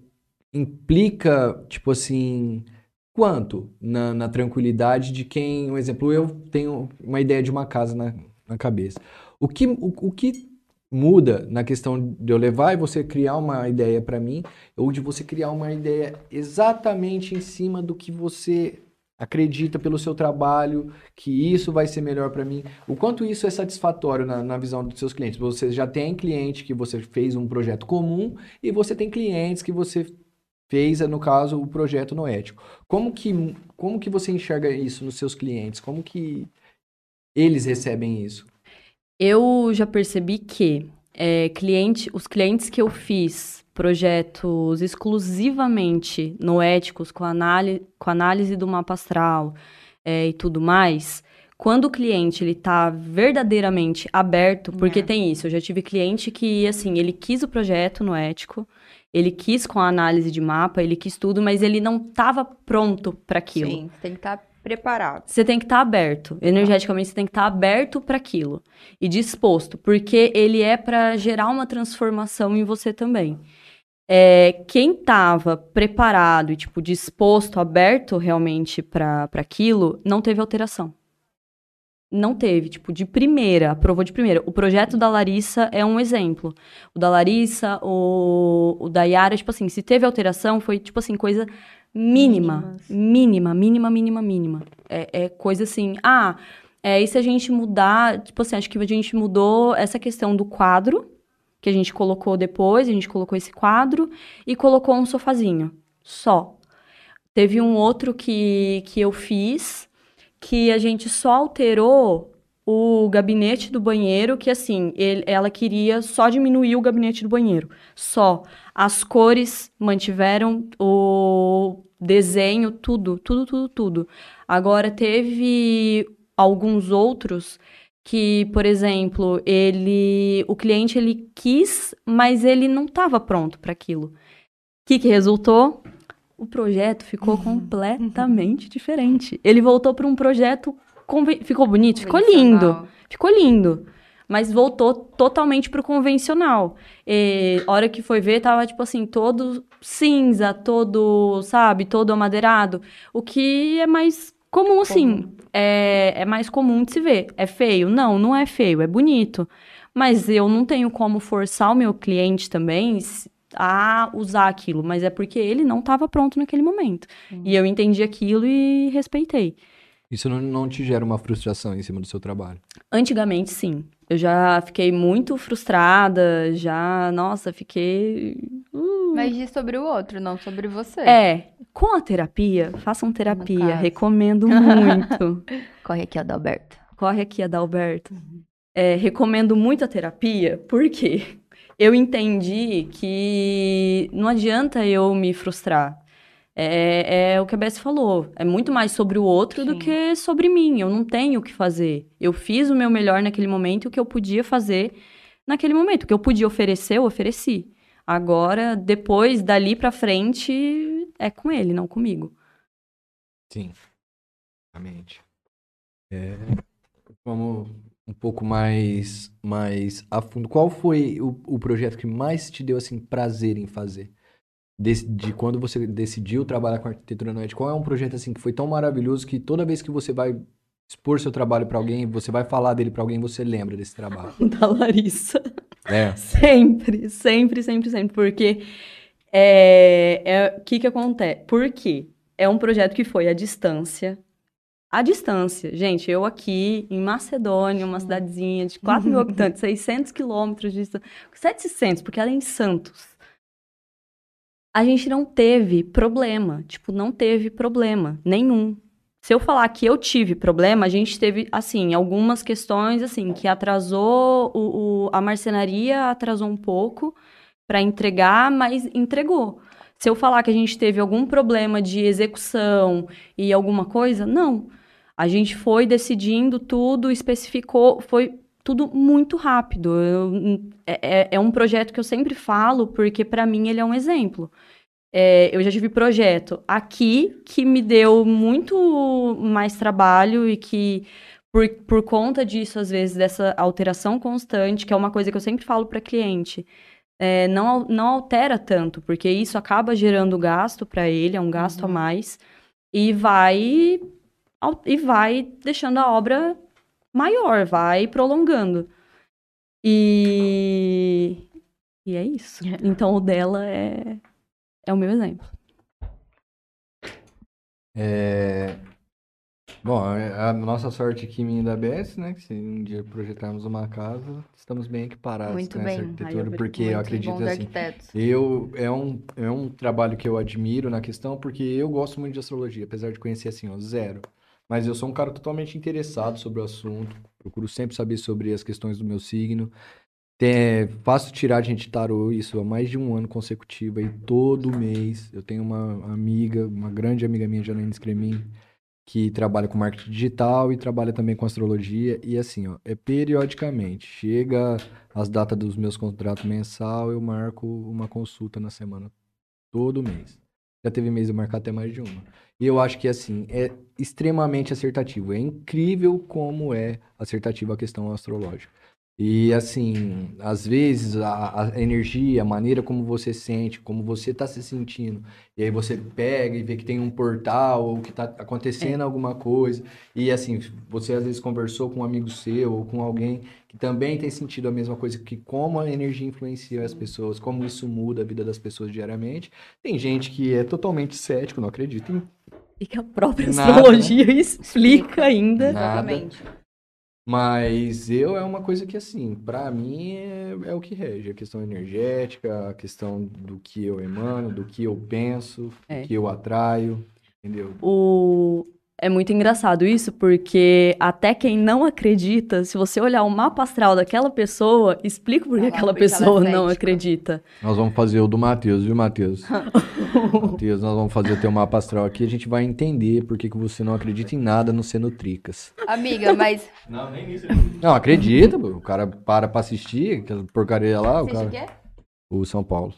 Speaker 1: implica, tipo assim, quanto na, na, tranquilidade de quem, um exemplo, eu tenho uma ideia de uma casa na, na cabeça. O que, o, o que muda na questão de eu levar e você criar uma ideia para mim, ou de você criar uma ideia exatamente em cima do que você acredita pelo seu trabalho, que isso vai ser melhor para mim. O quanto isso é satisfatório na, na, visão dos seus clientes? Você já tem cliente que você fez um projeto comum e você tem clientes que você fez, no caso, o projeto no ético. Como que, como que você enxerga isso nos seus clientes? Como que eles recebem isso?
Speaker 2: Eu já percebi que é, cliente, os clientes que eu fiz projetos exclusivamente noéticos, com, análise, com análise do mapa astral é, e tudo mais, quando o cliente ele está verdadeiramente aberto, porque é. tem isso, eu já tive cliente que assim, ele quis o projeto no ético, ele quis com a análise de mapa, ele quis tudo, mas ele não estava pronto para aquilo.
Speaker 4: Sim, tem que estar tá preparado.
Speaker 2: Você tem que estar tá aberto. Energeticamente, você tem que estar tá aberto para aquilo e disposto, porque ele é para gerar uma transformação em você também. É, quem estava preparado e, tipo, disposto, aberto realmente para aquilo, não teve alteração. Não teve, tipo, de primeira, aprovou de primeira. O projeto da Larissa é um exemplo. O da Larissa, o, o da Yara, tipo assim, se teve alteração, foi, tipo assim, coisa mínima.
Speaker 4: Mínimas.
Speaker 2: Mínima, mínima, mínima, mínima. É, é coisa assim, ah, é, e se a gente mudar, tipo assim, acho que a gente mudou essa questão do quadro, que a gente colocou depois, a gente colocou esse quadro e colocou um sofazinho, só. Teve um outro que, que eu fiz, que a gente só alterou o gabinete do banheiro, que assim, ele- ela queria só diminuir o gabinete do banheiro, só. As cores mantiveram o desenho, tudo, tudo, tudo, tudo. Agora teve alguns outros que, por exemplo, ele, o cliente ele quis, mas ele não estava pronto para aquilo. O que que resultou? O projeto ficou completamente diferente. Ele voltou para um projeto ficou bonito, ficou lindo. Ficou lindo. Mas voltou totalmente pro convencional. E, hora que foi ver, tava, tipo assim, todo cinza, todo, sabe, todo amadeirado. O que é mais comum, assim. É, é mais comum de se ver. É feio? Não, não é feio, é bonito. Mas eu não tenho como forçar o meu cliente também a usar aquilo. Mas é porque ele não estava pronto naquele momento. E eu entendi aquilo e respeitei.
Speaker 1: Isso não, não te gera uma frustração em cima do seu trabalho?
Speaker 2: Antigamente, sim. Eu já fiquei muito frustrada, já, nossa, fiquei. uh.
Speaker 4: Mas diz sobre o outro, não sobre você.
Speaker 2: É, com a terapia, façam terapia, recomendo muito.
Speaker 4: Corre aqui, Adalberto.
Speaker 2: Corre aqui, Adalberto. É, recomendo muito a terapia, porque eu entendi que não adianta eu me frustrar. É, é o que a Bess falou. É muito mais sobre o outro do
Speaker 4: Sim.
Speaker 2: que sobre mim. Eu não tenho o que fazer. Eu fiz o meu melhor naquele momento e o que eu podia fazer naquele momento. O que eu podia oferecer, eu ofereci. Agora, depois, dali pra frente, é com ele, não comigo.
Speaker 1: Sim. Exatamente. É, vamos um pouco mais, mais a fundo. Qual foi o, o projeto que mais te deu assim prazer em fazer? Des- de quando você decidiu trabalhar com arquitetura noite? Qual é um projeto assim que foi tão maravilhoso que toda vez que você vai expor seu trabalho pra alguém, você vai falar dele pra alguém, você lembra desse trabalho?
Speaker 2: Da Larissa.
Speaker 1: É.
Speaker 2: Sempre, sempre, sempre, sempre. Porque é, é, o que que acontece? Por quê? É um projeto que foi à distância. À distância. Gente, eu aqui em Macedônia, uma cidadezinha de 4 mil habitantes, 600 quilômetros de distância. 700, porque ela é em Santos. A gente não teve problema. Tipo, não teve problema nenhum. Se eu falar que eu tive problema, a gente teve, assim, algumas questões, assim, que atrasou, o, o- a marcenaria atrasou um pouco para entregar, mas entregou. Se eu falar que a gente teve algum problema de execução e alguma coisa, não. A gente foi decidindo tudo, especificou, foi tudo muito rápido. Eu- é, é- é um projeto que eu sempre falo, porque para mim ele é um exemplo. É, eu já tive projeto aqui que me deu muito mais trabalho e que, por, por conta disso, às vezes, dessa alteração constante, que é uma coisa que eu sempre falo para cliente, é, não, não altera tanto, porque isso acaba gerando gasto para ele, é um gasto a mais, e vai, e vai deixando a obra maior, vai prolongando. E, e é isso. Então o dela é, é o meu exemplo.
Speaker 1: É, Bom, a nossa sorte aqui, minha e da BS, né? Que se um dia projetarmos uma casa, estamos bem equiparados
Speaker 4: Muito
Speaker 1: nessa
Speaker 4: bem.
Speaker 1: arquitetura,
Speaker 2: Ai, eu
Speaker 1: porque eu acredito assim.
Speaker 4: arquitetos.
Speaker 1: Eu, é um, é um trabalho que eu admiro na questão, porque eu gosto muito de astrologia, apesar de conhecer assim, ó, zero. Mas eu sou um cara totalmente interessado sobre o assunto, procuro sempre saber sobre as questões do meu signo. Tem, faço tiragem de tarô, isso há mais de um ano consecutivo, aí todo mês. Eu tenho uma amiga, uma grande amiga minha, Janaína Scremin, que trabalha com marketing digital e trabalha também com astrologia. E assim, ó, é periodicamente. Chega as datas dos meus contratos mensal, eu marco uma consulta na semana, todo mês. Já teve mês eu marcar até mais de uma. E eu acho que, assim, é extremamente acertativo. É incrível como é acertativa a questão astrológica. E assim, às vezes a, a energia, a maneira como você sente, como você tá se sentindo, e aí você pega e vê que tem um portal ou que tá acontecendo alguma coisa, e assim, você às vezes conversou com um amigo seu ou com alguém que também tem sentido a mesma coisa, que como a energia influencia as pessoas, como isso muda a vida das pessoas diariamente. Tem gente que é totalmente cético, não acredita em
Speaker 2: E que a própria
Speaker 1: Nada, né?
Speaker 2: astrologia explica ainda.
Speaker 1: Nada.
Speaker 4: Exatamente.
Speaker 1: Mas eu é uma coisa que, assim, pra mim é, é o que rege. A questão energética, a questão do que eu emano, do que eu penso,
Speaker 2: É.
Speaker 1: do que eu atraio, entendeu?
Speaker 2: O... É muito engraçado isso, porque até quem não acredita, se você olhar o mapa astral daquela pessoa, explica por que
Speaker 4: Ela-
Speaker 2: aquela
Speaker 4: é
Speaker 2: pessoa não acredita.
Speaker 1: Nós vamos fazer o do Matheus, viu, Matheus? Matheus, nós vamos fazer o teu mapa astral aqui. A gente vai entender por que, que você não acredita em nada no sendo Tricas.
Speaker 4: Amiga, mas.
Speaker 3: Não, nem nisso.
Speaker 1: Não, acredita, pô. o cara para pra assistir aquela porcaria lá, o
Speaker 4: Você acha
Speaker 1: cara...
Speaker 4: que é?
Speaker 1: O São Paulo.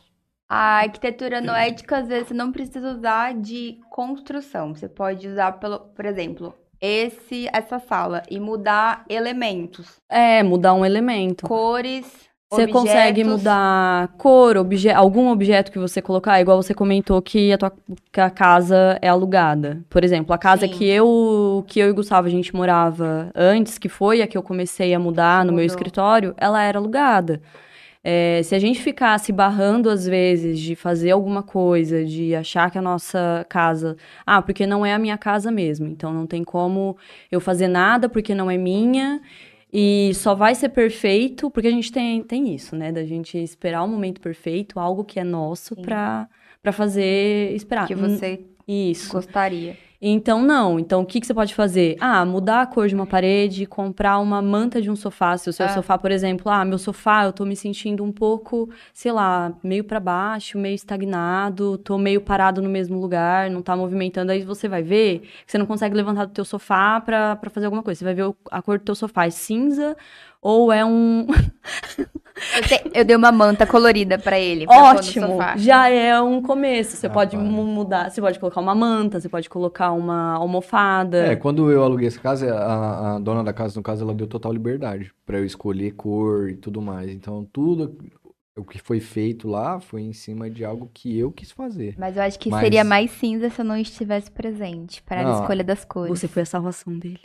Speaker 4: A arquitetura noética, às vezes, você não precisa usar de construção. Você pode usar, pelo, por exemplo, esse, essa sala e mudar elementos,
Speaker 2: É, mudar um elemento.
Speaker 4: cores,
Speaker 2: Você consegue
Speaker 4: objetos.
Speaker 2: mudar cor, obje algum objeto que você colocar, igual você comentou que a, tua, que a casa é alugada. Por exemplo, a casa
Speaker 4: Sim.
Speaker 2: que eu, que eu e Gustavo a gente morava antes, que foi a que eu comecei a mudar no meu
Speaker 4: Mudou.
Speaker 2: escritório, ela era alugada. É, se a gente ficasse barrando às vezes de fazer alguma coisa, de achar que a nossa casa. Ah, porque não é a minha casa mesmo. Então não tem como eu fazer nada porque não é minha. E só vai ser perfeito, porque a gente tem, tem isso, né? Da gente esperar o momento perfeito, algo que é nosso, pra fazer esperar.
Speaker 4: que você
Speaker 2: Isso.
Speaker 4: gostaria.
Speaker 2: Então, não. Então, o que, que você pode fazer? Ah, mudar a cor de uma parede, comprar uma manta de um sofá. Se o seu
Speaker 4: Ah.
Speaker 2: sofá, por exemplo, ah, meu sofá, eu tô me sentindo um pouco, sei lá, meio pra baixo, meio estagnado, tô meio parado no mesmo lugar, não tá movimentando. Aí você vai ver que você não consegue levantar do teu sofá pra, pra fazer alguma coisa. Você vai ver a cor do teu sofá é cinza ou é um.
Speaker 4: Eu, te- eu dei uma manta colorida pra ele. Pra pôr no
Speaker 2: Ótimo!
Speaker 4: sofá.
Speaker 2: Já é um começo. Você
Speaker 1: Ah,
Speaker 2: pode
Speaker 1: para.
Speaker 2: mu- mudar, você pode colocar uma manta, você pode colocar uma almofada.
Speaker 1: É, quando eu aluguei essa casa, a, a dona da casa, no caso, ela deu total liberdade pra eu escolher cor e tudo mais. Então, tudo o que foi feito lá foi em cima de algo que eu quis fazer.
Speaker 4: Mas eu acho que
Speaker 1: Mas-
Speaker 4: seria mais cinza se eu não estivesse presente para a escolha das cores.
Speaker 2: Você foi a salvação dele.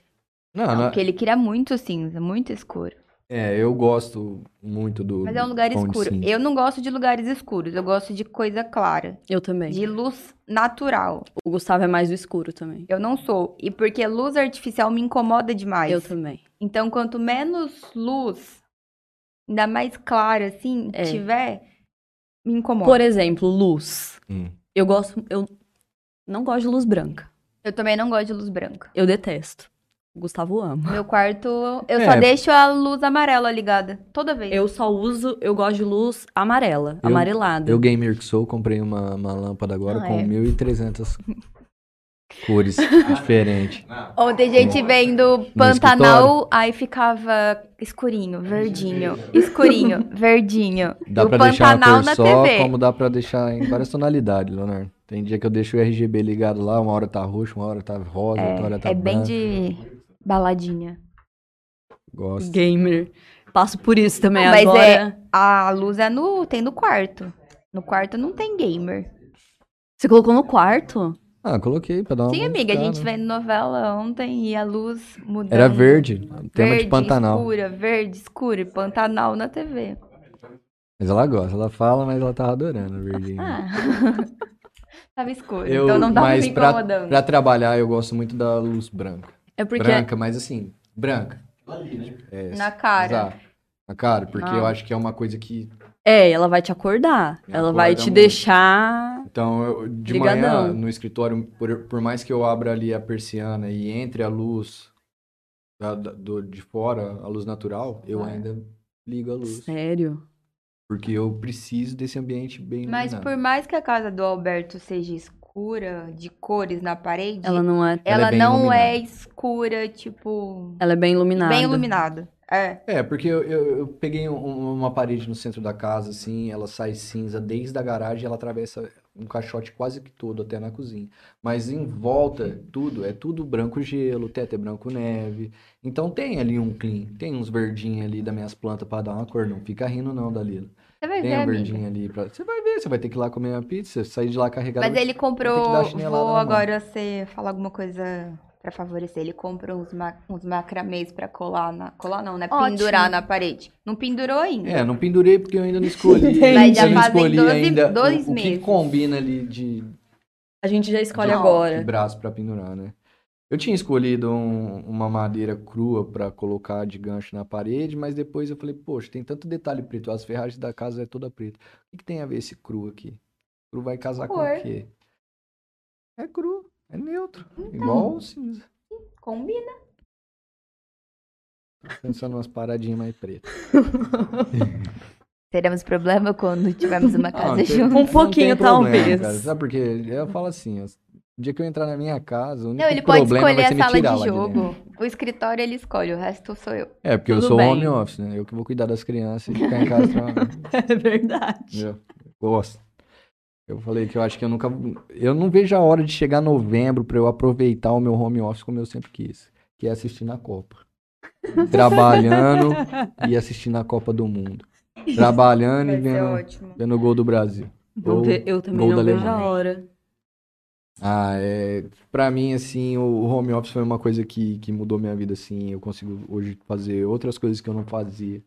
Speaker 1: Não,
Speaker 4: Não,
Speaker 1: não-
Speaker 4: porque ele queria muito cinza, muito escuro.
Speaker 1: é, eu gosto muito do,
Speaker 4: Mas é um lugar escuro. Eu não gosto de lugares escuros, eu gosto de coisa clara,
Speaker 2: Eu também.
Speaker 4: de luz natural.
Speaker 2: O Gustavo é mais do escuro também.
Speaker 4: Eu não sou. E porque luz artificial me incomoda demais.
Speaker 2: Eu também.
Speaker 4: Então, quanto menos luz, ainda mais clara assim,
Speaker 2: É.
Speaker 4: tiver, me incomoda.
Speaker 2: Por exemplo, luz.
Speaker 1: Hum.
Speaker 2: Eu gosto. Eu não gosto de luz branca.
Speaker 4: Eu também não gosto de luz branca.
Speaker 2: Eu detesto. Gustavo ama.
Speaker 4: Meu quarto, eu
Speaker 1: É.
Speaker 4: só deixo a luz amarela ligada. Toda vez.
Speaker 2: Eu só uso. Eu gosto de luz amarela,
Speaker 1: Eu-
Speaker 2: amarelada.
Speaker 1: Eu, gamer que sou, comprei uma, uma lâmpada agora
Speaker 4: Ah,
Speaker 1: com
Speaker 4: é.
Speaker 1: 1.300 cores diferentes.
Speaker 4: Ontem a gente vendo Pantanal, aí ficava escurinho, verdinho, escurinho, verdinho.
Speaker 1: Dá
Speaker 4: o
Speaker 1: pra deixar uma
Speaker 4: Pantanal
Speaker 1: cor
Speaker 4: na
Speaker 1: só,
Speaker 4: TV.
Speaker 1: como dá pra deixar em várias tonalidades, Leonardo. Tem dia que eu deixo o RGB ligado lá, uma hora tá roxo, uma hora tá rosa, outra hora tá
Speaker 4: É bem
Speaker 1: branco.
Speaker 4: de baladinha.
Speaker 1: Gosto.
Speaker 2: Gamer. Passo por isso também
Speaker 4: Mas
Speaker 2: agora.
Speaker 4: é- A luz é no. tem no quarto. No quarto não tem gamer.
Speaker 2: Você colocou no quarto?
Speaker 1: Ah, coloquei pra dar uma
Speaker 4: Sim, amiga, a gente
Speaker 1: modificada.
Speaker 4: vendo novela ontem e a luz mudando.
Speaker 1: Era verde, tema
Speaker 4: verde,
Speaker 1: de Pantanal.
Speaker 4: escura, verde, escura e Pantanal na TV.
Speaker 1: Mas ela gosta, ela fala, mas ela tava adorando o verdinho.
Speaker 4: Ah. Tava escuro,
Speaker 1: Eu,
Speaker 4: então não tava
Speaker 1: mas
Speaker 4: me
Speaker 1: pra,
Speaker 4: incomodando.
Speaker 1: pra trabalhar eu gosto muito da luz branca.
Speaker 2: É porque.
Speaker 1: Branca, mas assim, branca.
Speaker 3: Ali, né?
Speaker 1: É,
Speaker 4: Na cara.
Speaker 1: Exato. Na cara, porque
Speaker 4: Ah.
Speaker 1: eu acho que é uma coisa que
Speaker 2: É, ela vai te acordar.
Speaker 1: Me
Speaker 2: ela vai te
Speaker 1: muito.
Speaker 2: deixar.
Speaker 1: Então, eu, de
Speaker 2: Ligadão.
Speaker 1: manhã, no escritório, por, por mais que eu abra ali a persiana e entre a luz da- da- do, de fora, a luz natural, eu
Speaker 4: Ah.
Speaker 1: ainda ligo a luz.
Speaker 2: Sério.
Speaker 1: Porque eu preciso desse ambiente bem
Speaker 4: Mas
Speaker 1: iluminado.
Speaker 4: por mais que a casa do Alberto seja escura, de cores na parede,
Speaker 2: Ela não é.
Speaker 1: Ela é
Speaker 4: ela
Speaker 1: bem
Speaker 4: não
Speaker 1: iluminada.
Speaker 4: é escura, tipo.
Speaker 2: Ela é bem iluminada.
Speaker 4: Bem iluminada. É.
Speaker 1: É, porque eu, eu, eu peguei um- uma parede no centro da casa, assim, ela sai cinza desde a garagem e ela atravessa um caixote quase que todo até na cozinha. Mas em volta, tudo, é tudo branco gelo, teto é branco neve. Então tem ali um clean, tem uns verdinhos ali das minhas plantas para dar uma cor. Não fica rindo não, Dalila.
Speaker 4: Você vai
Speaker 1: Tem
Speaker 4: ver,
Speaker 1: um
Speaker 4: amiga.
Speaker 1: verdinho ali pra... Você vai ver, você vai ter que ir lá comer uma pizza, sair de lá carregado.
Speaker 4: Mas ele
Speaker 1: Vai dar
Speaker 4: comprou.
Speaker 1: chinelada
Speaker 4: Vou
Speaker 1: na mão.
Speaker 4: agora você falar alguma coisa pra favorecer. Ele comprou uns, ma uns macramês pra colar na. Colar não, né?
Speaker 2: Ótimo.
Speaker 4: Pendurar na parede. Não pendurou ainda.
Speaker 1: É, não pendurei porque eu ainda não escolhi.
Speaker 2: Mas já
Speaker 1: eu não
Speaker 4: fazem
Speaker 1: escolhi
Speaker 4: 12
Speaker 1: ainda o-
Speaker 4: dois
Speaker 1: o, que
Speaker 4: meses.
Speaker 1: combina ali de,
Speaker 2: A gente já escolhe
Speaker 1: de-
Speaker 2: agora.
Speaker 1: de braço pra pendurar, né? Eu tinha escolhido um- uma madeira crua pra colocar de gancho na parede, mas depois eu falei, poxa, tem tanto detalhe preto, as ferragens da casa é toda preta. O que, que tem a ver esse cru aqui? Cru vai casar com
Speaker 4: Cor.
Speaker 1: o quê? É cru, é neutro, igual o cinza.
Speaker 4: Combina.
Speaker 1: Pensando umas paradinhas mais pretas.
Speaker 4: Teremos problema quando tivermos uma
Speaker 1: Ah,
Speaker 4: casa
Speaker 1: não tem-
Speaker 4: junto.
Speaker 2: Um
Speaker 1: não
Speaker 2: pouquinho,
Speaker 1: tem
Speaker 2: talvez.
Speaker 1: Sabe por quê? Eu falo assim, ó, o dia que eu entrar na minha casa, o único
Speaker 4: Não, ele pode
Speaker 1: problema
Speaker 4: escolher
Speaker 1: vai
Speaker 4: a
Speaker 1: ser me
Speaker 4: sala
Speaker 1: tirar
Speaker 4: de
Speaker 1: lá dentro.
Speaker 4: jogo. O escritório ele escolhe, o resto sou eu.
Speaker 1: É, porque eu
Speaker 2: Tudo
Speaker 1: sou
Speaker 2: bem.
Speaker 1: home office, né? Eu que vou cuidar das crianças e ficar em casa trabalhando.
Speaker 2: É verdade.
Speaker 1: Eu gosto. Eu falei que eu acho que eu nunca. Eu não vejo a hora de chegar novembro pra eu aproveitar o meu home office como eu sempre quis, que é assistir na Copa. Trabalhando e assistindo a Copa do Mundo. Trabalhando e
Speaker 4: Vai ser
Speaker 1: vendo,
Speaker 4: ótimo.
Speaker 1: vendo o gol do Brasil.
Speaker 2: Vou
Speaker 1: Ou
Speaker 2: ver- eu também
Speaker 1: gol da
Speaker 2: não vejo a
Speaker 1: Alemanha.
Speaker 2: hora.
Speaker 1: Ah, é. Pra mim, assim, o home office foi uma coisa que, que mudou minha vida, assim. Eu consigo hoje fazer outras coisas que eu não fazia.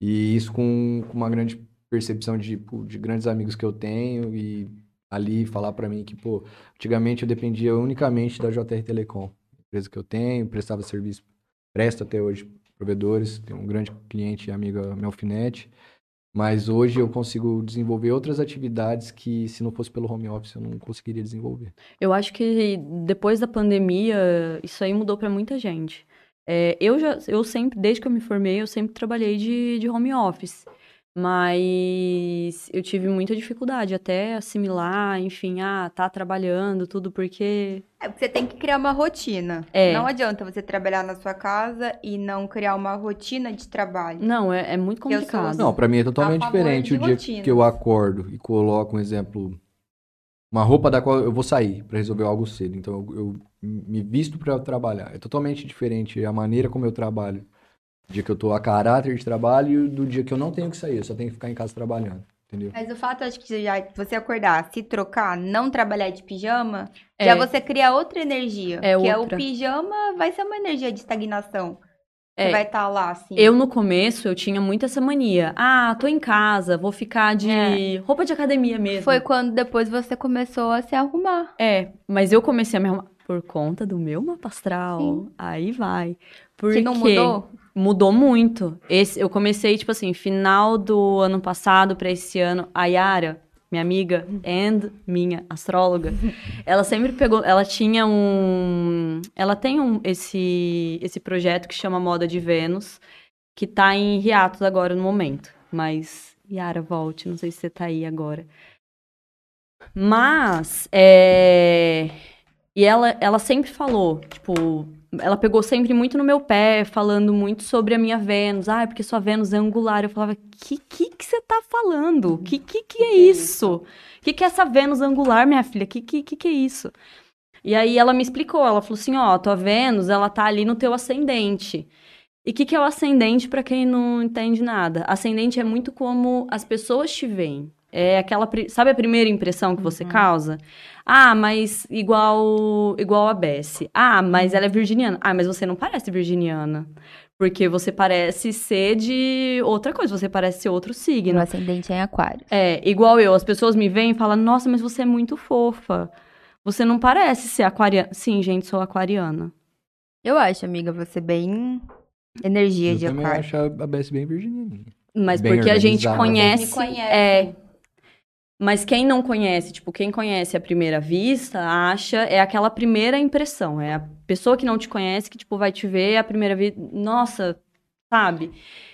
Speaker 1: E isso com, com uma grande percepção de, de grandes amigos que eu tenho e ali falar pra mim que, pô, antigamente eu dependia unicamente da JR Telecom, empresa que eu tenho, prestava serviço, presto até hoje provedores, tem um grande cliente e amiga, meu alfinete. Mas hoje eu consigo desenvolver outras atividades que, se não fosse pelo home office, eu não conseguiria desenvolver.
Speaker 2: Eu acho que depois da pandemia, isso aí mudou pra muita gente. É, eu já, eu sempre, desde que eu me formei, eu sempre trabalhei de, de home office. Mas eu tive muita dificuldade até assimilar, enfim, ah, tá trabalhando, tudo, porque
Speaker 4: É, porque você tem que criar uma rotina.
Speaker 2: É.
Speaker 4: Não adianta você trabalhar na sua casa e não criar uma rotina de trabalho.
Speaker 2: não, é, é muito
Speaker 4: Eu sou
Speaker 2: complicado.
Speaker 1: Não, pra mim é totalmente diferente o dia
Speaker 4: rotinas.
Speaker 1: que eu acordo e coloco um exemplo, uma roupa da qual eu vou sair pra resolver algo cedo. Então eu, eu me visto pra trabalhar. É totalmente diferente a maneira como eu trabalho. Dia que eu tô a caráter de trabalho e do dia que eu não tenho que sair, eu só tenho que ficar em casa trabalhando, entendeu?
Speaker 4: Mas o fato, acho que já você acordar, se trocar, não trabalhar de pijama,
Speaker 2: É.
Speaker 4: já você cria outra energia.
Speaker 2: É
Speaker 4: que é o
Speaker 2: outra.
Speaker 4: pijama vai ser uma energia de estagnação. Você
Speaker 2: É.
Speaker 4: vai estar lá, assim.
Speaker 2: Eu, no começo, eu tinha muito essa mania. Ah, tô em casa, vou ficar de
Speaker 4: É.
Speaker 2: roupa de academia mesmo.
Speaker 4: Foi quando depois você começou a se arrumar.
Speaker 2: É, mas eu comecei a me arrumar por conta do meu mapa astral.
Speaker 4: Sim.
Speaker 2: Aí vai.
Speaker 4: Que
Speaker 2: Porque
Speaker 4: não mudou?
Speaker 2: Mudou muito. Esse, eu comecei, tipo assim, final do ano passado pra esse ano. A Yara, minha amiga, and minha astróloga, ela sempre pegou. Ela tinha um. Ela tem um, esse, esse projeto que chama Moda de Vênus, que tá em hiatus agora no momento. Mas, Yara, volte, não sei se você tá aí agora. Mas, é. E ela, ela sempre falou, tipo, ela pegou sempre muito no meu pé, falando muito sobre a minha Vênus. Ah, porque sua Vênus é angular. Eu falava, que que que você tá falando? Que que que é isso? Que que é essa Vênus angular, minha filha? Que que que que é isso? E aí ela me explicou, ela falou assim, ó, tua Vênus, ela tá ali no teu ascendente. E o que que é o ascendente pra quem não entende nada? Ascendente é muito como as pessoas te veem. É aquela, sabe a primeira impressão que você causa? Ah, mas igual igual a Bessie. Ah, mas ela é virginiana. Ah, mas você não parece virginiana. Porque você parece ser de outra coisa, você parece ser outro signo.
Speaker 4: Meu ascendente é em aquário.
Speaker 2: É, igual eu, as pessoas me veem e falam, nossa, mas você é muito fofa. Você não parece ser aquariana. Sim, gente, sou aquariana.
Speaker 4: Eu acho, amiga, você bem energia
Speaker 1: Eu
Speaker 4: de
Speaker 1: também
Speaker 4: aquário.
Speaker 1: acho a a Bess bem virginianinha.
Speaker 2: Mas
Speaker 1: Bem
Speaker 2: porque a gente conhece.
Speaker 4: Me conhece.
Speaker 2: É, mas quem não conhece, tipo, quem conhece à primeira vista, acha, é aquela primeira impressão. É a pessoa que não te conhece que, tipo, vai te ver a primeira vez. Nossa, sabe?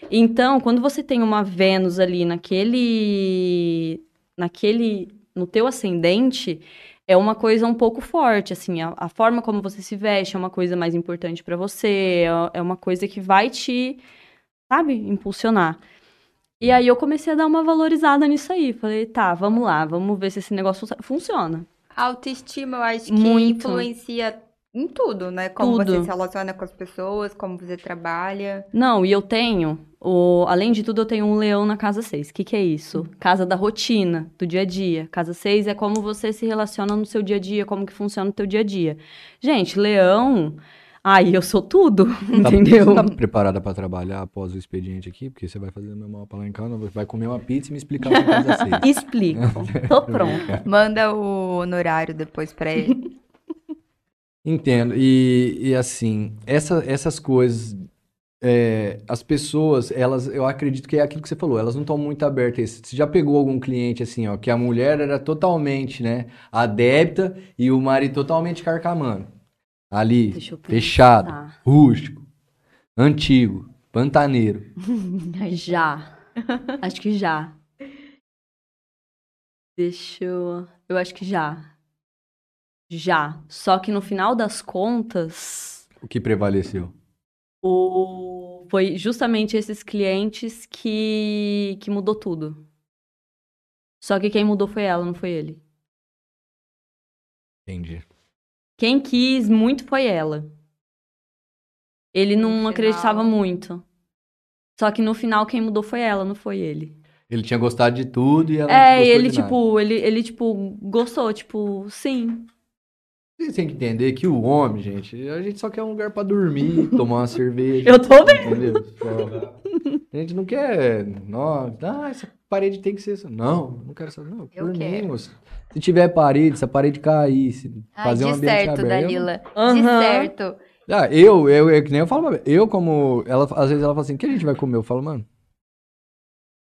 Speaker 2: Então, quando você tem uma Vênus ali naquele. naquele. no teu ascendente, é uma coisa um pouco forte, assim. A, a forma como você se veste é uma coisa mais importante pra você, é, é uma coisa que vai te, sabe, impulsionar. E aí eu comecei a dar uma valorizada nisso aí. Falei, tá, vamos lá, vamos ver se esse negócio funci- funciona.
Speaker 4: A autoestima, eu acho que
Speaker 2: Muito.
Speaker 4: influencia em tudo, né? Como
Speaker 2: Tudo.
Speaker 4: você se relaciona com as pessoas, como você trabalha.
Speaker 2: Não, e eu tenho, o, além de tudo, eu tenho um leão na casa 6. O que, que é isso? Casa da rotina, do dia a dia. Casa 6 é como você se relaciona no seu dia a dia, como que funciona o teu dia a dia. Gente, leão, aí eu sou tudo,
Speaker 1: Tá-
Speaker 2: entendeu?
Speaker 1: Você tá preparada pra trabalhar após o expediente aqui? Porque você vai fazer meu mapa lá em casa, vai comer uma pizza e me explicar o que é casa seis.
Speaker 2: Explico. Tô pronta.
Speaker 4: Manda o honorário depois pra ele.
Speaker 1: Entendo. E, e assim, essa- essas coisas, é, as pessoas, elas, eu acredito que é aquilo que você falou, elas não estão muito abertas a isso. Você já pegou algum cliente assim, ó, que a mulher era totalmente, né, adepta e o marido totalmente carcamano. Ali, fechado, rústico, antigo, pantaneiro.
Speaker 2: Já. Acho que já. Deixa eu. Eu acho que já. Já. Só que no final das contas,
Speaker 1: O que prevaleceu?
Speaker 2: o... foi justamente esses clientes que... que mudou tudo. Só que quem mudou foi ela, não foi ele.
Speaker 1: Entendi.
Speaker 2: Quem quis muito foi ela. Ele
Speaker 4: No
Speaker 2: não
Speaker 4: final.
Speaker 2: acreditava muito. Só que no final quem mudou foi ela, não foi ele.
Speaker 1: Ele tinha gostado de tudo e ela não
Speaker 2: É,
Speaker 1: gostou
Speaker 2: ele,
Speaker 1: de nada.
Speaker 2: tipo, ele, ele, tipo, gostou, tipo, sim.
Speaker 1: Vocês têm que entender que o homem, gente, a gente só quer um lugar pra dormir, tomar uma cerveja.
Speaker 2: Eu tô vendo.
Speaker 1: Entendeu? A gente não quer. Nossa, ah, essa parede tem que ser. essa. Não, não quero essa. Não,
Speaker 4: Eu
Speaker 1: por mim,
Speaker 4: quero.
Speaker 1: moço. Se tiver parede, se a parede cair, se
Speaker 4: Ai,
Speaker 1: fazer um
Speaker 4: de
Speaker 1: ambiente
Speaker 4: certo,
Speaker 1: aberto.
Speaker 4: Dalila. De
Speaker 2: Aham.
Speaker 4: certo.
Speaker 1: Ah, eu, eu, eu, que nem eu falo, pra- eu como. Ela, às vezes ela fala assim: o que a gente vai comer? Eu falo, mano,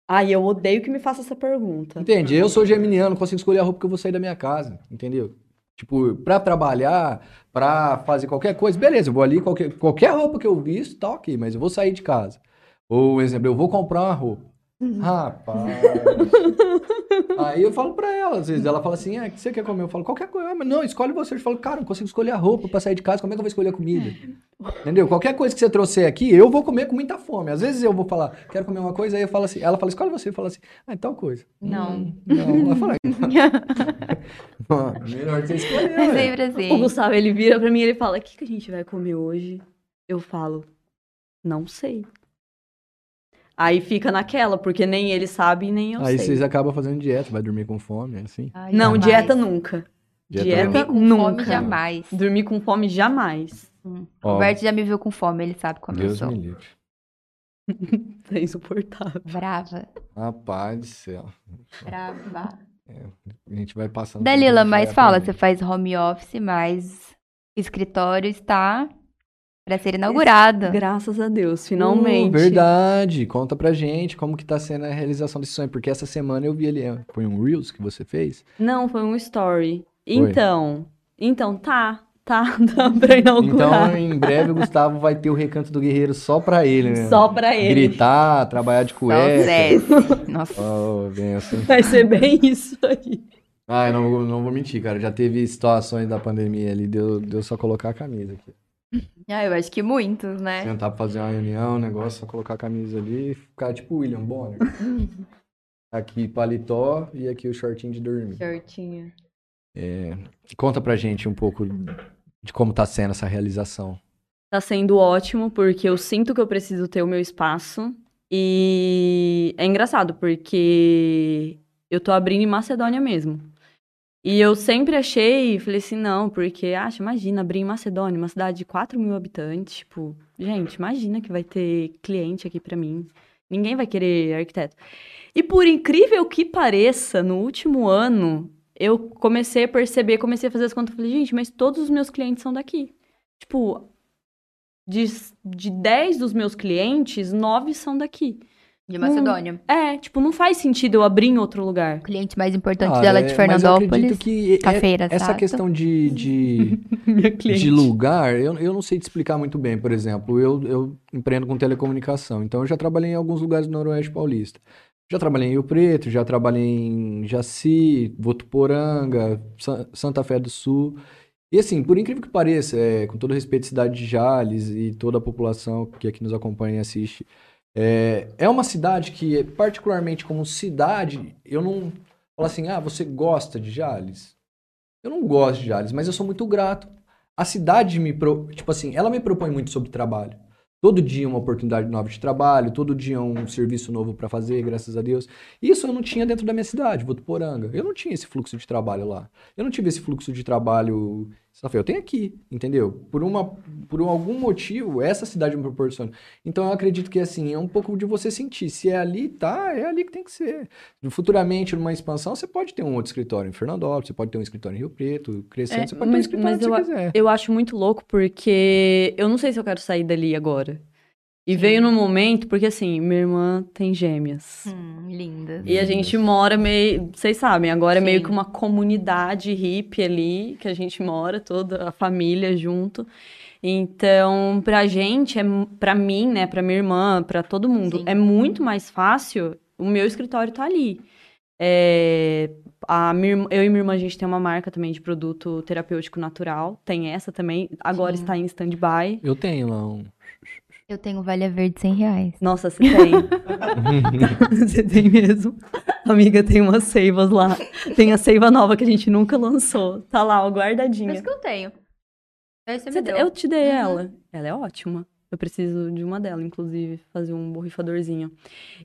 Speaker 2: Ai, eu odeio que me faça essa pergunta.
Speaker 1: entende? Eu sou geminiano, não consigo escolher a roupa que eu vou sair da minha casa, entendeu? Tipo, pra trabalhar, pra fazer qualquer coisa, beleza, eu vou ali, qualquer, qualquer roupa que eu visto, tá ok, mas eu vou sair de casa. Ou, exemplo, eu vou comprar uma roupa. Rapaz. Aí eu falo pra ela, às vezes, ela fala assim, ah, o que você quer comer? Eu falo, qualquer coisa. Ah, mas não, escolhe você. Eu falo, cara, não consigo escolher a roupa pra sair de casa, como é que eu vou escolher a comida? Entendeu? Qualquer coisa que você trouxer aqui, eu vou comer com muita fome. Às vezes eu vou falar, quero comer uma coisa, aí eu falo assim, ela fala, escolhe você. Eu falo assim, ah, tal coisa.
Speaker 4: Não.
Speaker 1: Hum, não. Eu falo, ah, melhor que você escolher,
Speaker 4: É sempre
Speaker 2: O
Speaker 4: assim.
Speaker 2: Gustavo, ele vira pra mim e ele fala, o que, que a gente vai comer hoje? Eu falo, não sei. Aí fica naquela, porque nem ele sabe, nem eu
Speaker 1: Aí
Speaker 2: sei.
Speaker 1: vocês acabam fazendo dieta, vai dormir com fome, é assim.
Speaker 4: Ai,
Speaker 2: Não,
Speaker 4: jamais.
Speaker 2: dieta nunca.
Speaker 1: Dieta
Speaker 2: Dieta
Speaker 4: Dormir com
Speaker 2: nunca.
Speaker 4: fome jamais.
Speaker 2: Dormir com fome jamais.
Speaker 1: Ó,
Speaker 4: O Bert já me viu com fome, ele sabe como eu
Speaker 1: Deus
Speaker 4: sou.
Speaker 1: me livre.
Speaker 2: É insuportável.
Speaker 4: Brava.
Speaker 1: Rapaz do céu.
Speaker 4: Brava.
Speaker 1: A gente vai passando.
Speaker 4: Dalila, mas fala, você faz home office, mas escritório está para ser inaugurado.
Speaker 2: Graças a Deus, finalmente.
Speaker 1: Uh, verdade. Conta pra gente como que tá sendo a realização desse sonho. Porque essa semana eu vi ali, ó, foi um Reels que você fez.
Speaker 2: Não, foi um story. Então, então tá, tá, tá pra inaugurar.
Speaker 1: Então, em breve o Gustavo vai ter o Recanto do Guerreiro só pra ele, né?
Speaker 2: Só pra ele.
Speaker 1: Gritar, trabalhar de
Speaker 4: Só
Speaker 1: cueca.
Speaker 4: Zé. Nossa.
Speaker 1: Oh, benção.
Speaker 2: Vai ser bem isso aí.
Speaker 1: Ah, eu não, vou- não vou mentir, cara. Já teve situações da pandemia ali, deu, deu só colocar a camisa aqui.
Speaker 4: Ah, eu acho que muitos, né?
Speaker 1: Sentar pra fazer uma reunião, um negócio, só colocar a camisa ali e ficar tipo William Bonner. Aqui paletó e aqui o shortinho de dormir.
Speaker 4: Shortinho.
Speaker 1: Conta pra gente um pouco de como tá sendo essa realização.
Speaker 2: Tá sendo ótimo, porque eu sinto que eu preciso ter o meu espaço. E é engraçado, porque eu tô abrindo em Macedônia mesmo. E eu sempre achei, falei assim, não, porque, acha, imagina, abrir em Macedônia, uma cidade de 4 mil habitantes, tipo, gente, imagina que vai ter cliente aqui pra mim. Ninguém vai querer arquiteto. E por incrível que pareça, no último ano, eu comecei a perceber, comecei a fazer as contas, falei, gente, mas todos os meus clientes são daqui. Tipo, de, de 10 dos meus clientes, 9 são daqui.
Speaker 4: De Macedônia.
Speaker 2: É, tipo, não faz sentido eu abrir em outro lugar.
Speaker 4: O cliente mais importante
Speaker 1: Cara,
Speaker 4: dela é
Speaker 1: é,
Speaker 4: de
Speaker 1: mas eu acredito
Speaker 4: Fernandópolis.
Speaker 1: que é-
Speaker 4: Cafeira,
Speaker 1: essa
Speaker 4: Sato.
Speaker 1: questão de, de, de lugar, eu, eu não sei te explicar muito bem. Por exemplo, eu, eu empreendo com telecomunicação, então eu já trabalhei em alguns lugares do Noroeste Paulista. Já trabalhei em Rio Preto, já trabalhei em Jaci, Votuporanga, Sa- Santa Fé do Sul. E assim, por incrível que pareça, é, com todo respeito à cidade de Jales e toda a população que aqui nos acompanha e assiste, É, é uma cidade que, particularmente como cidade, eu não falo assim, ah, você gosta de Jales? Eu não gosto de Jales, mas eu sou muito grato. A cidade me, pro- tipo assim, ela me propõe muito sobre trabalho. Todo dia uma oportunidade nova de trabalho, todo dia um serviço novo para fazer, graças a Deus. Isso eu não tinha dentro da minha cidade, Votuporanga. Eu não tinha esse fluxo de trabalho lá. Eu não tive esse fluxo de trabalho. Eu tenho aqui, entendeu? Por uma, por algum motivo, essa cidade me proporciona. Então eu acredito que assim, é um pouco de você sentir. Se é ali, tá, é ali que tem que ser. Futuramente, numa expansão, você pode ter um outro escritório em Fernandópolis, você pode ter um escritório em Rio Preto, crescendo,
Speaker 2: É,
Speaker 1: você pode ter um
Speaker 2: mas-
Speaker 1: escritório
Speaker 2: mas eu
Speaker 1: quiser.
Speaker 2: Eu acho muito louco porque eu não sei se eu quero sair dali agora. E
Speaker 4: Sim.
Speaker 2: veio num momento, porque assim, minha irmã tem gêmeas.
Speaker 4: Hum, lindas.
Speaker 2: E a gente mora meio, vocês sabem, agora é meio
Speaker 4: Sim.
Speaker 2: que uma comunidade hippie ali, que a gente mora, toda a família junto. Então, pra gente, é, pra mim, né, pra minha irmã, pra todo mundo,
Speaker 4: Sim.
Speaker 2: é muito mais fácil o meu escritório tá ali. É, a minha eu e minha irmã, a gente tem uma marca também de produto terapêutico natural, tem essa também, agora
Speaker 4: Sim.
Speaker 2: está em stand-by.
Speaker 1: Eu tenho lá um.
Speaker 4: Eu tenho Valha Verde 100 reais.
Speaker 2: Nossa, você tem. Você tem mesmo. Amiga, tem umas seivas lá. Tem a seiva nova que a gente nunca lançou. Tá lá, ó,
Speaker 4: Por
Speaker 2: guardadinha.
Speaker 4: isso que eu tenho. Aí você me
Speaker 2: Você-
Speaker 4: deu.
Speaker 2: eu te dei
Speaker 4: Uhum.
Speaker 2: ela. Ela é ótima. Eu preciso de uma dela, inclusive, fazer um borrifadorzinho.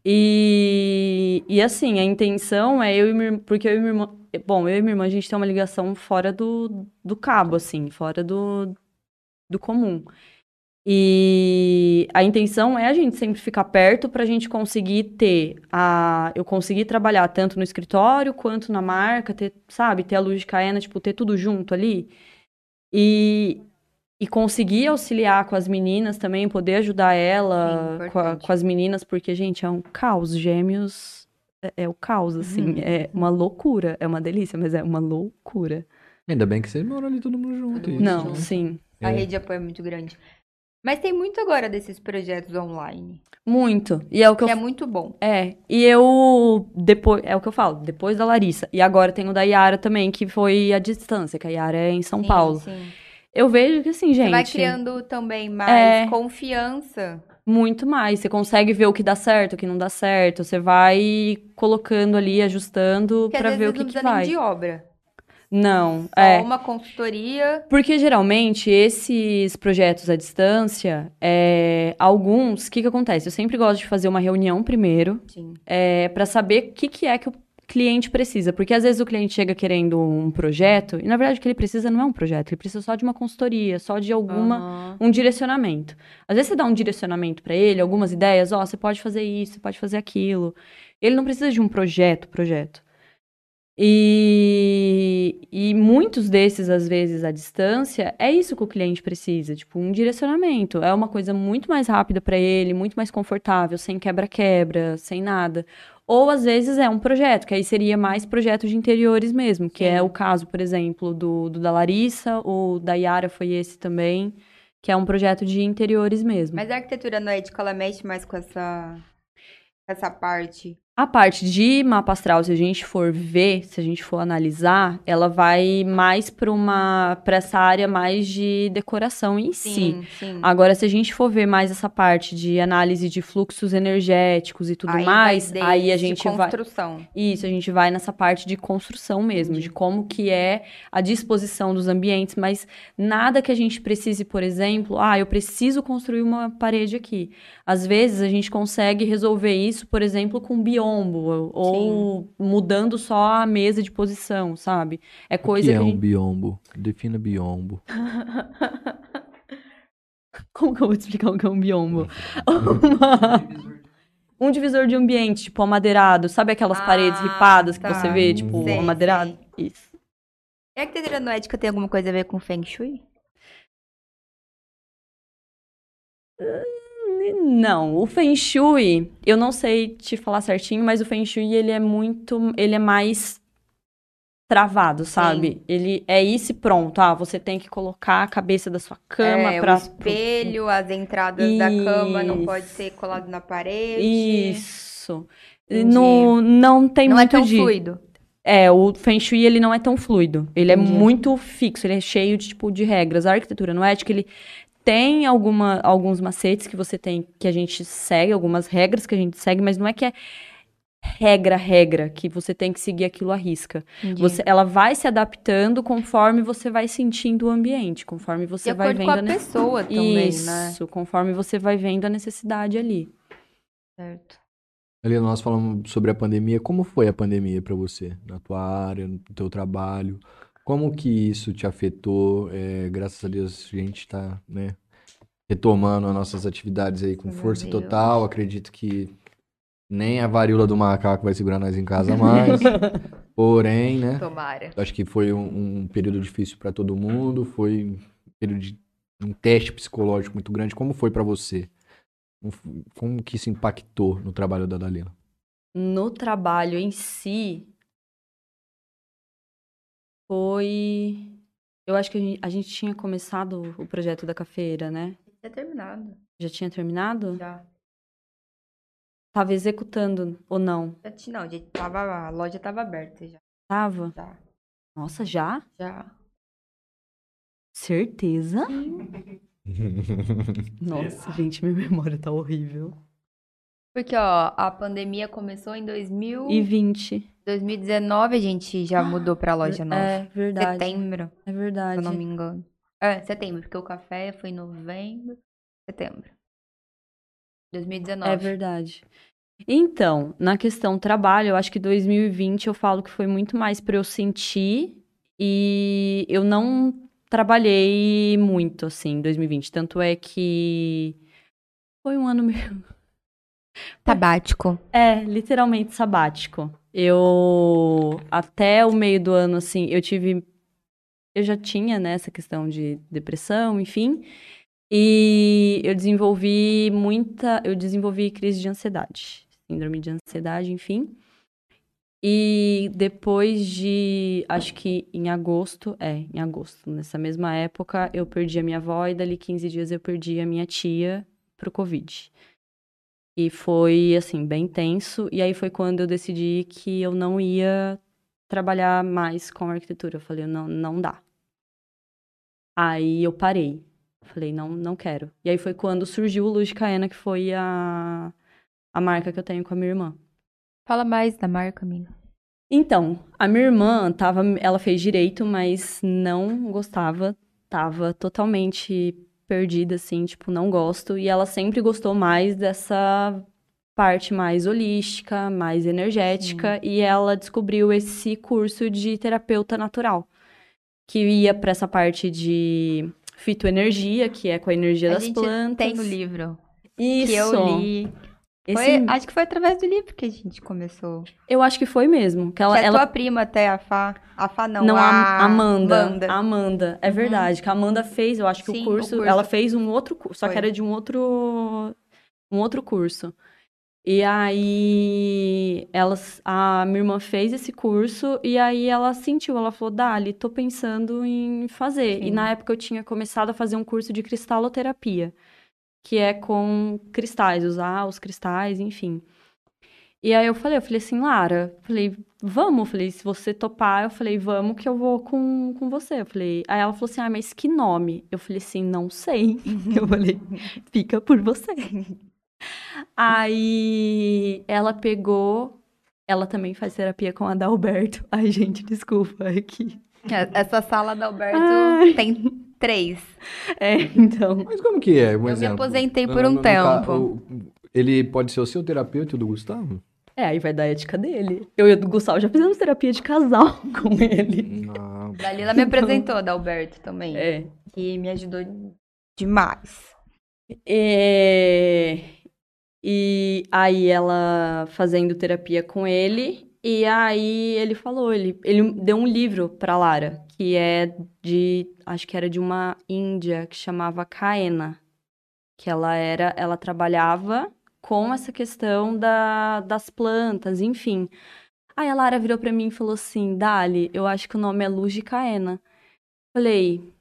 Speaker 2: E, e assim, a intenção é eu e minha irmã. Porque eu e minha irmã. Bom, eu e minha irmã, a gente tem uma ligação fora do, do cabo, assim, fora do, do comum. E a intenção é a gente sempre ficar perto para a gente conseguir ter a. Eu conseguir trabalhar tanto no escritório quanto na marca, ter, sabe, ter a luz de Caena, tipo, ter tudo junto ali. E, e conseguir auxiliar com as meninas também, poder ajudar
Speaker 4: Sim,
Speaker 2: ela com, a- com as meninas, porque, gente, é um caos. Gêmeos é, é o caos, assim.
Speaker 4: Uhum.
Speaker 2: É uma loucura. É uma delícia, mas é uma loucura.
Speaker 1: Ainda bem que vocês moram ali todo mundo junto. Isso.
Speaker 2: Não,
Speaker 4: junto.
Speaker 2: sim.
Speaker 4: A
Speaker 1: É.
Speaker 4: rede de apoio é muito grande. Mas tem muito agora desses projetos online.
Speaker 2: Muito. E é o que
Speaker 4: Que
Speaker 2: eu
Speaker 4: é muito bom.
Speaker 2: É, e eu depois, é o que eu falo, depois da Larissa. E agora tem o da Yara também, que foi a distância, que a Yara é em São
Speaker 4: Sim,
Speaker 2: Paulo.
Speaker 4: sim.
Speaker 2: Eu vejo que assim, gente,
Speaker 4: Você vai criando também mais
Speaker 2: É.
Speaker 4: confiança.
Speaker 2: muito mais. Você consegue ver o que dá certo, o que não dá certo. Você vai colocando ali, ajustando
Speaker 4: vezes
Speaker 2: ver o
Speaker 4: não
Speaker 2: que, que
Speaker 4: precisa nem
Speaker 2: vai.
Speaker 4: de obra.
Speaker 2: Não,
Speaker 4: Só
Speaker 2: é.
Speaker 4: uma consultoria.
Speaker 2: Porque geralmente esses projetos à distância, é, alguns, o que que acontece? Eu sempre gosto de fazer uma reunião primeiro, é, para saber o que, que é que o cliente precisa. Porque às vezes o cliente chega querendo um projeto, e na verdade o que ele precisa não é um projeto, ele precisa só de uma consultoria, só de alguma.
Speaker 4: Aham.
Speaker 2: Um direcionamento. Às vezes você dá um direcionamento para ele, algumas ideias, ó, você pode fazer isso, você pode fazer aquilo. Ele não precisa de um projeto, projeto. E, e muitos desses, às vezes, à distância, é isso que o cliente precisa, tipo, um direcionamento. É uma coisa muito mais rápida para ele, muito mais confortável, sem quebra-quebra, sem nada. Ou, às vezes, é um projeto, que aí seria mais projeto de interiores mesmo, que é
Speaker 4: Sim.
Speaker 2: o caso, por exemplo, do, do da Larissa, ou da Yara foi esse também, que é um projeto de interiores mesmo.
Speaker 4: Mas a arquitetura noética, ela mexe mais com essa, com essa parte.
Speaker 2: A parte de mapa astral, se a gente for ver, se a gente for analisar, ela vai mais para uma para essa área mais de decoração em si.
Speaker 4: Sim, sim.
Speaker 2: Agora, se a gente for ver mais essa parte de análise de fluxos energéticos e tudo
Speaker 4: Aí
Speaker 2: mais, aí a gente vai
Speaker 4: construção.
Speaker 2: isso, a gente vai nessa parte de construção mesmo,
Speaker 4: Entendi.
Speaker 2: de como que é a disposição dos ambientes, mas nada que a gente precise, por exemplo, ah, eu preciso construir uma parede aqui. Às vezes a gente consegue resolver isso, por exemplo, com biombo, ou, ou mudando só a mesa de posição, sabe? É
Speaker 1: O
Speaker 2: coisa
Speaker 1: que
Speaker 2: que,
Speaker 1: é um biombo? Defina biombo.
Speaker 2: Como que eu vou te explicar o que é um biombo? Uma- Um divisor de ambiente, tipo amadeirado, sabe aquelas
Speaker 4: Ah,
Speaker 2: paredes ripadas que
Speaker 4: tá.
Speaker 2: você vê, tipo,
Speaker 4: Sei,
Speaker 2: amadeirado? Isso.
Speaker 4: E a arquitetura noética tem alguma coisa a ver com Feng Shui?
Speaker 2: Não, o Feng Shui, eu não sei te falar certinho, mas o Feng Shui, ele é muito, ele é mais travado, sabe? Ele é isso e pronto. Ah, você tem que colocar a cabeça da sua cama
Speaker 4: é,
Speaker 2: pra...
Speaker 4: o espelho, as entradas da cama não pode
Speaker 2: Isso.
Speaker 4: ser colado na parede.
Speaker 2: Isso.
Speaker 4: Entendi.
Speaker 2: Não, não tem
Speaker 4: Não é
Speaker 2: muito
Speaker 4: tão
Speaker 2: de...
Speaker 4: fluido.
Speaker 2: É, o Feng Shui, ele não é tão fluido. Ele
Speaker 4: Entendi.
Speaker 2: é muito fixo, ele é cheio de, tipo, de regras. A arquitetura noética, ele tem alguma, alguns macetes que você tem, que a gente segue, algumas regras que a gente segue, mas não é que é regra, regra, que você tem que seguir aquilo à risca.
Speaker 4: Entendi.
Speaker 2: Você, ela vai se adaptando conforme você vai sentindo o ambiente, conforme você vai vendo
Speaker 4: com a
Speaker 2: ne-
Speaker 4: pessoa também, né?
Speaker 2: Isso, conforme você vai vendo a necessidade ali.
Speaker 4: Certo.
Speaker 1: Ali nós falamos sobre a pandemia. Como foi a pandemia para você, na tua área, no teu trabalho? Como que isso te afetou? É, graças a Deus a gente está, né, retomando as nossas atividades aí com
Speaker 4: Meu
Speaker 1: força
Speaker 4: Deus.
Speaker 1: total. Acredito que nem a varíola do macaco vai segurar nós em casa mais. Porém, né?
Speaker 4: Tomara.
Speaker 1: Acho que foi um, um período difícil para todo mundo, foi um período de um teste psicológico muito grande. Como foi para você? Como, que isso impactou no trabalho da Dalila?
Speaker 2: No trabalho em si, foi. Eu acho que a gente, a gente tinha começado o projeto da cafeira, né?
Speaker 4: Já terminado.
Speaker 2: Já tinha terminado?
Speaker 4: Já.
Speaker 2: Tava executando ou não?
Speaker 4: Já tinha, não, já tava, a loja tava aberta já.
Speaker 2: Tava?
Speaker 4: Já.
Speaker 2: Nossa, já?
Speaker 4: Já.
Speaker 2: Certeza? Nossa, gente, minha memória tá horrível.
Speaker 4: Porque, ó, a pandemia começou em 2000...
Speaker 2: E 20.
Speaker 4: 2019 a gente já mudou pra loja nova.
Speaker 2: É verdade.
Speaker 4: Setembro,
Speaker 2: É
Speaker 4: se
Speaker 2: verdade.
Speaker 4: eu não me engano. É, setembro, porque o café foi em novembro, setembro. 2019.
Speaker 2: É verdade. Então, na questão trabalho, eu acho que 2020 eu falo que foi muito mais para eu sentir e eu não trabalhei muito assim em 2020. Tanto é que foi um ano meio.
Speaker 4: Sabático.
Speaker 2: É, literalmente sabático. Eu, até o meio do ano, assim, eu tive. Eu já tinha, né, essa questão de depressão, enfim. E eu desenvolvi muita. Eu desenvolvi crise de ansiedade. Síndrome de ansiedade, enfim. E depois de. Acho que em agosto. É, em agosto. Nessa mesma época, eu perdi a minha avó e dali 15 dias eu perdi a minha tia pro Covid. E foi, assim, bem tenso. E aí foi quando eu decidi que eu não ia trabalhar mais com arquitetura. Eu falei, não, não dá. Aí eu parei. Falei, não, não quero. E aí foi quando surgiu o Luz de Caena, que foi a, a marca que eu tenho com a minha irmã.
Speaker 4: Fala mais da marca, amiga.
Speaker 2: Então, a minha irmã tava, ela fez direito, mas não gostava, tava totalmente perdida, assim, tipo, não gosto. E ela sempre gostou mais dessa parte mais holística, mais energética, e ela descobriu esse curso de terapeuta natural, que ia para essa parte de fitoenergia, que é com a energia
Speaker 4: a
Speaker 2: das plantas.
Speaker 4: tem o livro
Speaker 2: Isso.
Speaker 4: que eu li.
Speaker 2: Esse-
Speaker 4: Foi- acho que foi através do livro que a gente começou.
Speaker 2: eu acho que foi mesmo, que ela,
Speaker 4: que a
Speaker 2: ela
Speaker 4: tua prima até, a Fá. A Fá não,
Speaker 2: Não, a
Speaker 4: a
Speaker 2: Amanda.
Speaker 4: Amanda.
Speaker 2: Amanda, é
Speaker 4: Uhum.
Speaker 2: verdade. Que a Amanda fez, eu acho que
Speaker 4: Sim,
Speaker 2: o
Speaker 4: o
Speaker 2: curso,
Speaker 4: curso.
Speaker 2: ela fez um outro curso, só que
Speaker 4: Foi.
Speaker 2: era de um outro um outro curso. E aí elas, a minha irmã fez esse curso e aí ela sentiu, ela falou: "Dali, tô pensando em fazer". E
Speaker 4: Sim.
Speaker 2: na época eu tinha começado a fazer um curso de cristaloterapia, que é com cristais, usar os cristais, enfim. E aí eu falei, eu falei assim, Lara, falei, vamos, eu falei, se você topar, eu falei, vamos que eu vou com, com você. Eu falei, aí ela falou assim, ah, mas que nome? Eu falei assim, não sei. Eu falei, fica por você. Aí ela pegou, ela também faz terapia com a Adalberto. Ai, gente, desculpa aqui.
Speaker 4: É, Essa sala da Alberto
Speaker 2: Ai.
Speaker 4: tem três.
Speaker 2: É, então.
Speaker 1: Mas como que é? Um
Speaker 4: me
Speaker 1: exemplo.
Speaker 4: aposentei por um
Speaker 1: no- no ca-
Speaker 4: tempo.
Speaker 1: o- Ele pode ser o seu terapeuta do Gustavo?
Speaker 2: É, aí vai dar a ética dele. Eu e o Gustavo já fizemos terapia de casal com ele.
Speaker 1: Não.
Speaker 4: Dalila me apresentou da Alberto também.
Speaker 2: É.
Speaker 4: Que me ajudou demais.
Speaker 2: É, E aí ela fazendo terapia com ele, e aí ele falou, ele, ele deu um livro pra Lara, que é de, acho que era de uma índia que chamava Kaena, que ela era, ela trabalhava com essa questão da, das plantas, enfim. Aí a Lara virou pra mim e falou assim, Dali, eu acho que o nome é Luz de Caena. Falei,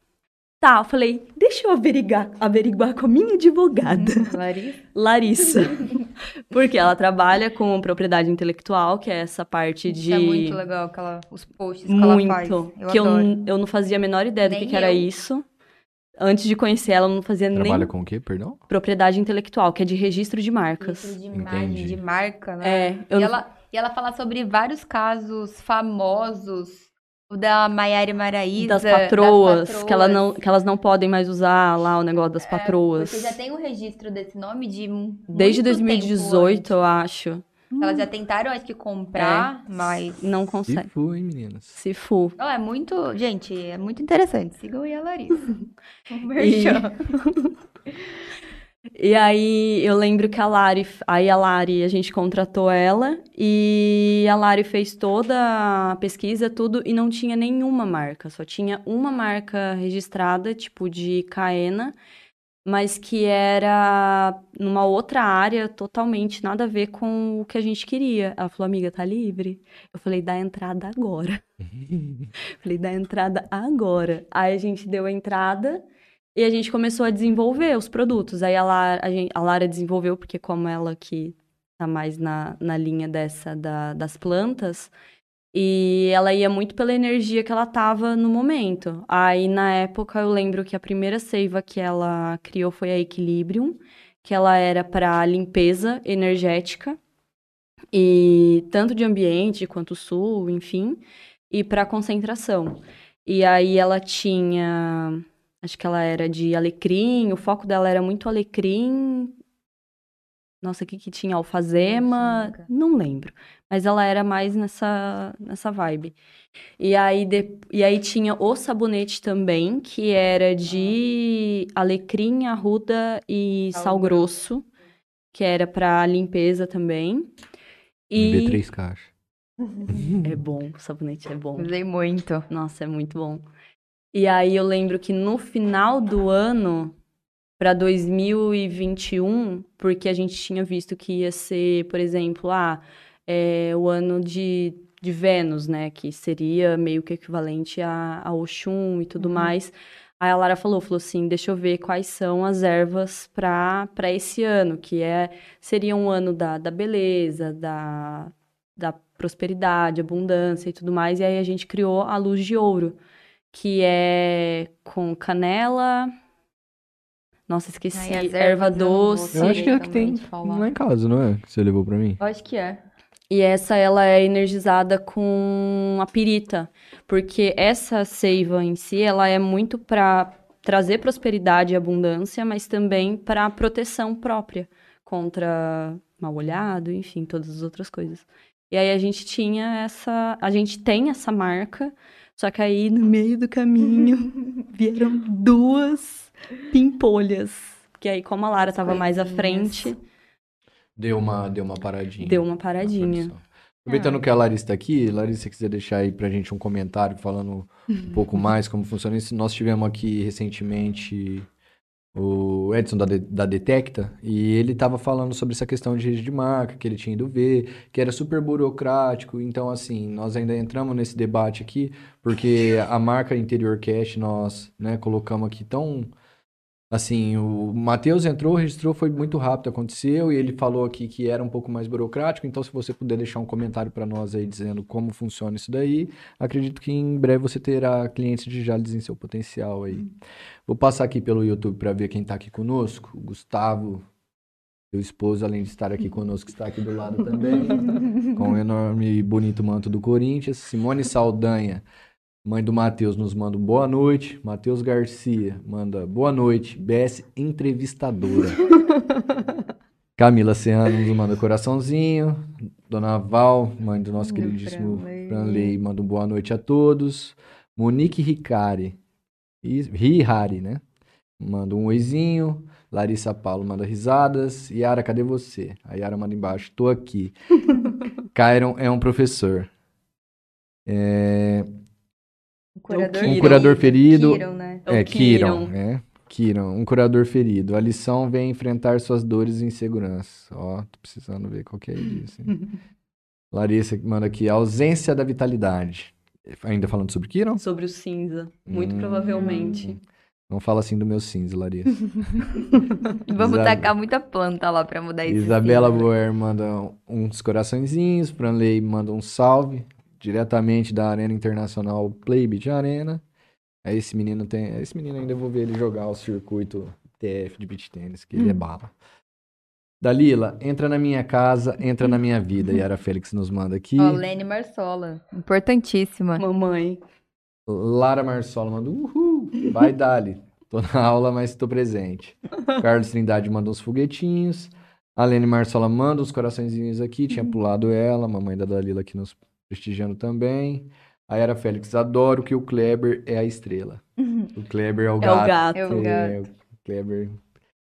Speaker 2: tá, eu falei, deixa eu averiguar, averiguar com a minha advogada.
Speaker 4: Larissa.
Speaker 2: Larissa. Porque ela trabalha com propriedade intelectual, que é essa parte de.
Speaker 4: Isso é muito legal, aquela, os posts que ela faz.
Speaker 2: Muito.
Speaker 4: Eu
Speaker 2: que eu,
Speaker 4: adoro.
Speaker 2: n- eu não fazia a menor ideia do que,
Speaker 4: Nem
Speaker 2: que era
Speaker 4: eu.
Speaker 2: isso. Antes de conhecer ela, eu não fazia
Speaker 1: Trabalha
Speaker 2: nem
Speaker 1: com o quê, perdão?
Speaker 2: propriedade intelectual, que é de registro de marcas.
Speaker 4: Registro de imagem,
Speaker 1: Entendi.
Speaker 4: de marca, né?
Speaker 2: É, eu
Speaker 4: E
Speaker 2: não-
Speaker 4: ela, e ela fala sobre vários casos famosos. O da Maiara e Maraísa.
Speaker 2: das patroas,
Speaker 4: das
Speaker 2: Que, ela não,
Speaker 4: patroas.
Speaker 2: que elas não podem mais usar lá o negócio das patroas.
Speaker 4: Você já tem o registro desse nome de
Speaker 2: Desde
Speaker 4: muito tempo
Speaker 2: 2018, eu acho.
Speaker 4: Elas já tentaram, acho que, comprar, mas...
Speaker 2: Não
Speaker 1: E
Speaker 2: consegue.
Speaker 1: fui, hein, meninas?
Speaker 2: Se for.
Speaker 4: Não, é muito... Gente, é muito interessante. Sigam aí a Larissa. Um
Speaker 2: E. e aí eu lembro que a Lari, aí a Lari, a gente contratou ela e a Lari fez toda a pesquisa, tudo, e não tinha nenhuma marca, só tinha uma marca registrada, tipo de Caena, mas que era numa outra área totalmente nada a ver com o que a gente queria. Ela falou, amiga, tá livre? Eu falei, dá entrada agora. Falei, dá entrada agora. Aí a gente deu a entrada e a gente começou a desenvolver os produtos. Aí a Lara, a gente- a Lara desenvolveu, porque como ela que tá mais na, na linha dessa da- das plantas, e ela ia muito pela energia que ela tava no momento. Aí na época eu lembro que a primeira seiva que ela criou foi a Equilibrium, que ela era para limpeza energética. E tanto de ambiente quanto sul, enfim e para concentração. E aí ela tinha, acho que ela era de alecrim, o foco dela era muito alecrim. Nossa, o que que tinha? Alfazema, não lembro. Mas ela era mais nessa nessa vibe. E aí de- e aí tinha o sabonete também, que era de alecrim, arruda e
Speaker 4: Sal
Speaker 2: sal grosso, que era para limpeza também. E
Speaker 1: dê três caixas.
Speaker 2: é bom, o sabonete é bom.
Speaker 4: Usei muito.
Speaker 2: Nossa, é muito bom. E aí eu lembro que no final do ano, para 2021, porque a gente tinha visto que ia ser, por exemplo, ah, é, o ano de, de Vênus, né? Que seria meio que equivalente a, a Oxum e tudo mais. Aí a Lara falou, falou assim, deixa eu ver quais são as ervas para para esse ano, que é seria um ano da, da beleza, da, da prosperidade, abundância e tudo mais. E aí a gente criou a luz de ouro, que é com canela. Nossa, esqueci.
Speaker 4: Ai,
Speaker 2: erva doce.
Speaker 1: Eu acho que é que
Speaker 4: também
Speaker 1: tem lá em casa, não é? Que você levou pra mim?
Speaker 4: Eu acho que é.
Speaker 2: E essa ela é energizada com a pirita, porque essa seiva em si, ela é muito para trazer prosperidade e abundância, mas também para proteção própria contra mal olhado, enfim, todas as outras coisas. E aí a gente tinha essa, a gente tem essa marca, só que aí no meio do caminho vieram duas pimpolhas, que aí como a Lara estava mais à frente,
Speaker 1: Deu uma, deu uma paradinha.
Speaker 2: deu uma paradinha.
Speaker 1: Aproveitando que a Larissa está aqui, Larissa, se quiser deixar aí pra gente um comentário falando um pouco mais como funciona isso. Nós tivemos aqui recentemente o Edson da, da Detecta e ele estava falando sobre essa questão de rede de marca, que ele tinha ido ver, que era super burocrático. Então, assim, nós ainda entramos nesse debate aqui, porque a marca Interior Cash nós né, colocamos aqui tão. Assim, o Matheus entrou, registrou, foi muito rápido, aconteceu, e ele falou aqui que era um pouco mais burocrático, então se você puder deixar um comentário para nós aí dizendo como funciona isso daí, acredito que em breve você terá clientes de Jales em seu potencial aí. Vou passar aqui pelo YouTube para ver quem tá aqui conosco, o Gustavo, seu esposo, além de estar aqui conosco, está aqui do lado também, com o enorme e bonito manto do Corinthians, Simone Saldanha, Mãe do Matheus nos manda um boa noite. Matheus Garcia manda boa noite. BS entrevistadora. Camila Serrano nos manda coraçãozinho. Dona Val, mãe do nosso
Speaker 4: Meu
Speaker 1: queridíssimo
Speaker 4: Franley.
Speaker 1: Manda um boa noite a todos. Monique Ricari. Rihari, né? Manda um oizinho. Larissa Paulo manda risadas. Yara, cadê você? A Yara manda embaixo. Tô aqui. Cairon é um professor. É,
Speaker 4: Um curador,
Speaker 1: um curador ferido.
Speaker 4: Kiron, né?
Speaker 2: É
Speaker 1: É, Kiron,
Speaker 2: Kiron.
Speaker 1: é. Kiron, um curador ferido. A lição vem enfrentar suas dores e insegurança. Ó, tô precisando ver qual que é isso. Larissa manda aqui, ausência da vitalidade. Ainda falando sobre Kiron?
Speaker 2: Sobre o cinza, muito
Speaker 1: Hum.
Speaker 2: provavelmente.
Speaker 1: Não fala assim do meu cinza, Larissa.
Speaker 4: Vamos
Speaker 1: Isabel-
Speaker 4: tacar muita planta lá pra mudar esse
Speaker 1: Isabela. Boer manda uns coraçõezinhos. Franley manda um salve. Diretamente da Arena Internacional Playbit Arena. Aí esse menino tem. Esse menino ainda eu vou ver ele jogar o circuito TF de beach tênis, que ele é bala. Dalila, entra na minha casa, entra na minha vida. Yara Félix nos manda aqui.
Speaker 4: Ó, Lene Marsola. Importantíssima.
Speaker 2: Mamãe.
Speaker 1: Lara Marsola manda uhul. Vai, Dali. Tô na aula, mas tô presente. Carlos Trindade manda uns foguetinhos. A Lene Marsola manda uns coraçõezinhos aqui. Tinha pulado ela, mamãe da Dalila aqui nos prestigiando também. A Yara Félix, adoro que o Kleber é a estrela. O Kleber é o
Speaker 2: É o
Speaker 1: gato.
Speaker 2: gato.
Speaker 4: É o
Speaker 1: É, o Kleber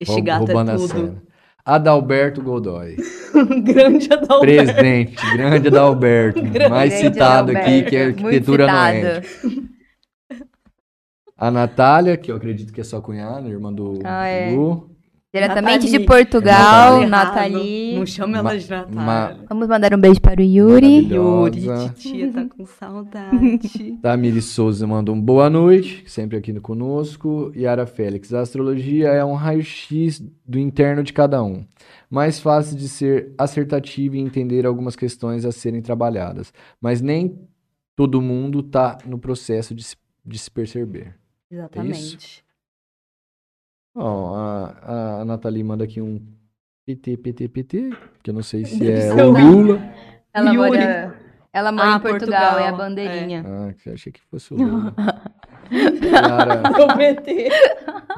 Speaker 2: Este
Speaker 1: roub-
Speaker 2: gato
Speaker 1: roubando
Speaker 2: é
Speaker 1: a
Speaker 2: tudo.
Speaker 1: cena. Adalberto Godoy.
Speaker 2: Grande Adalberto.
Speaker 1: Presente, grande Adalberto.
Speaker 2: Grande
Speaker 1: mais
Speaker 4: Grande
Speaker 1: citado aqui,
Speaker 4: Adalberto,
Speaker 1: que é
Speaker 4: muito
Speaker 1: arquitetura noética. A Natália, que eu acredito que é sua cunhada, irmã do
Speaker 4: Ah, é. Diretamente de
Speaker 2: Nathalie.
Speaker 4: Portugal,
Speaker 1: Nathalie.
Speaker 4: Nathalie.
Speaker 2: Não chama ela de Natália.
Speaker 1: ma-
Speaker 4: Vamos mandar um beijo para o Yuri.
Speaker 2: Yuri, titia tá com saudade.
Speaker 1: Tamiri Souza manda um boa noite, sempre aqui conosco. Yara Félix, a astrologia é um raio-x do interno de cada um. Mais fácil de ser assertativo e entender algumas questões a serem trabalhadas. Mas nem todo mundo está no processo de se, de se perceber.
Speaker 2: Exatamente.
Speaker 1: Ó, a, a Nathalie manda aqui um PT, PT, PT, que eu não sei se
Speaker 2: Deve
Speaker 1: é
Speaker 2: ser
Speaker 1: o Lula.
Speaker 4: Ela
Speaker 2: Yuri.
Speaker 4: mora, ela mora
Speaker 2: Ah,
Speaker 4: em Portugal,
Speaker 2: Portugal,
Speaker 4: é a bandeirinha.
Speaker 1: Ah, que eu achei que fosse o Lula. Yara.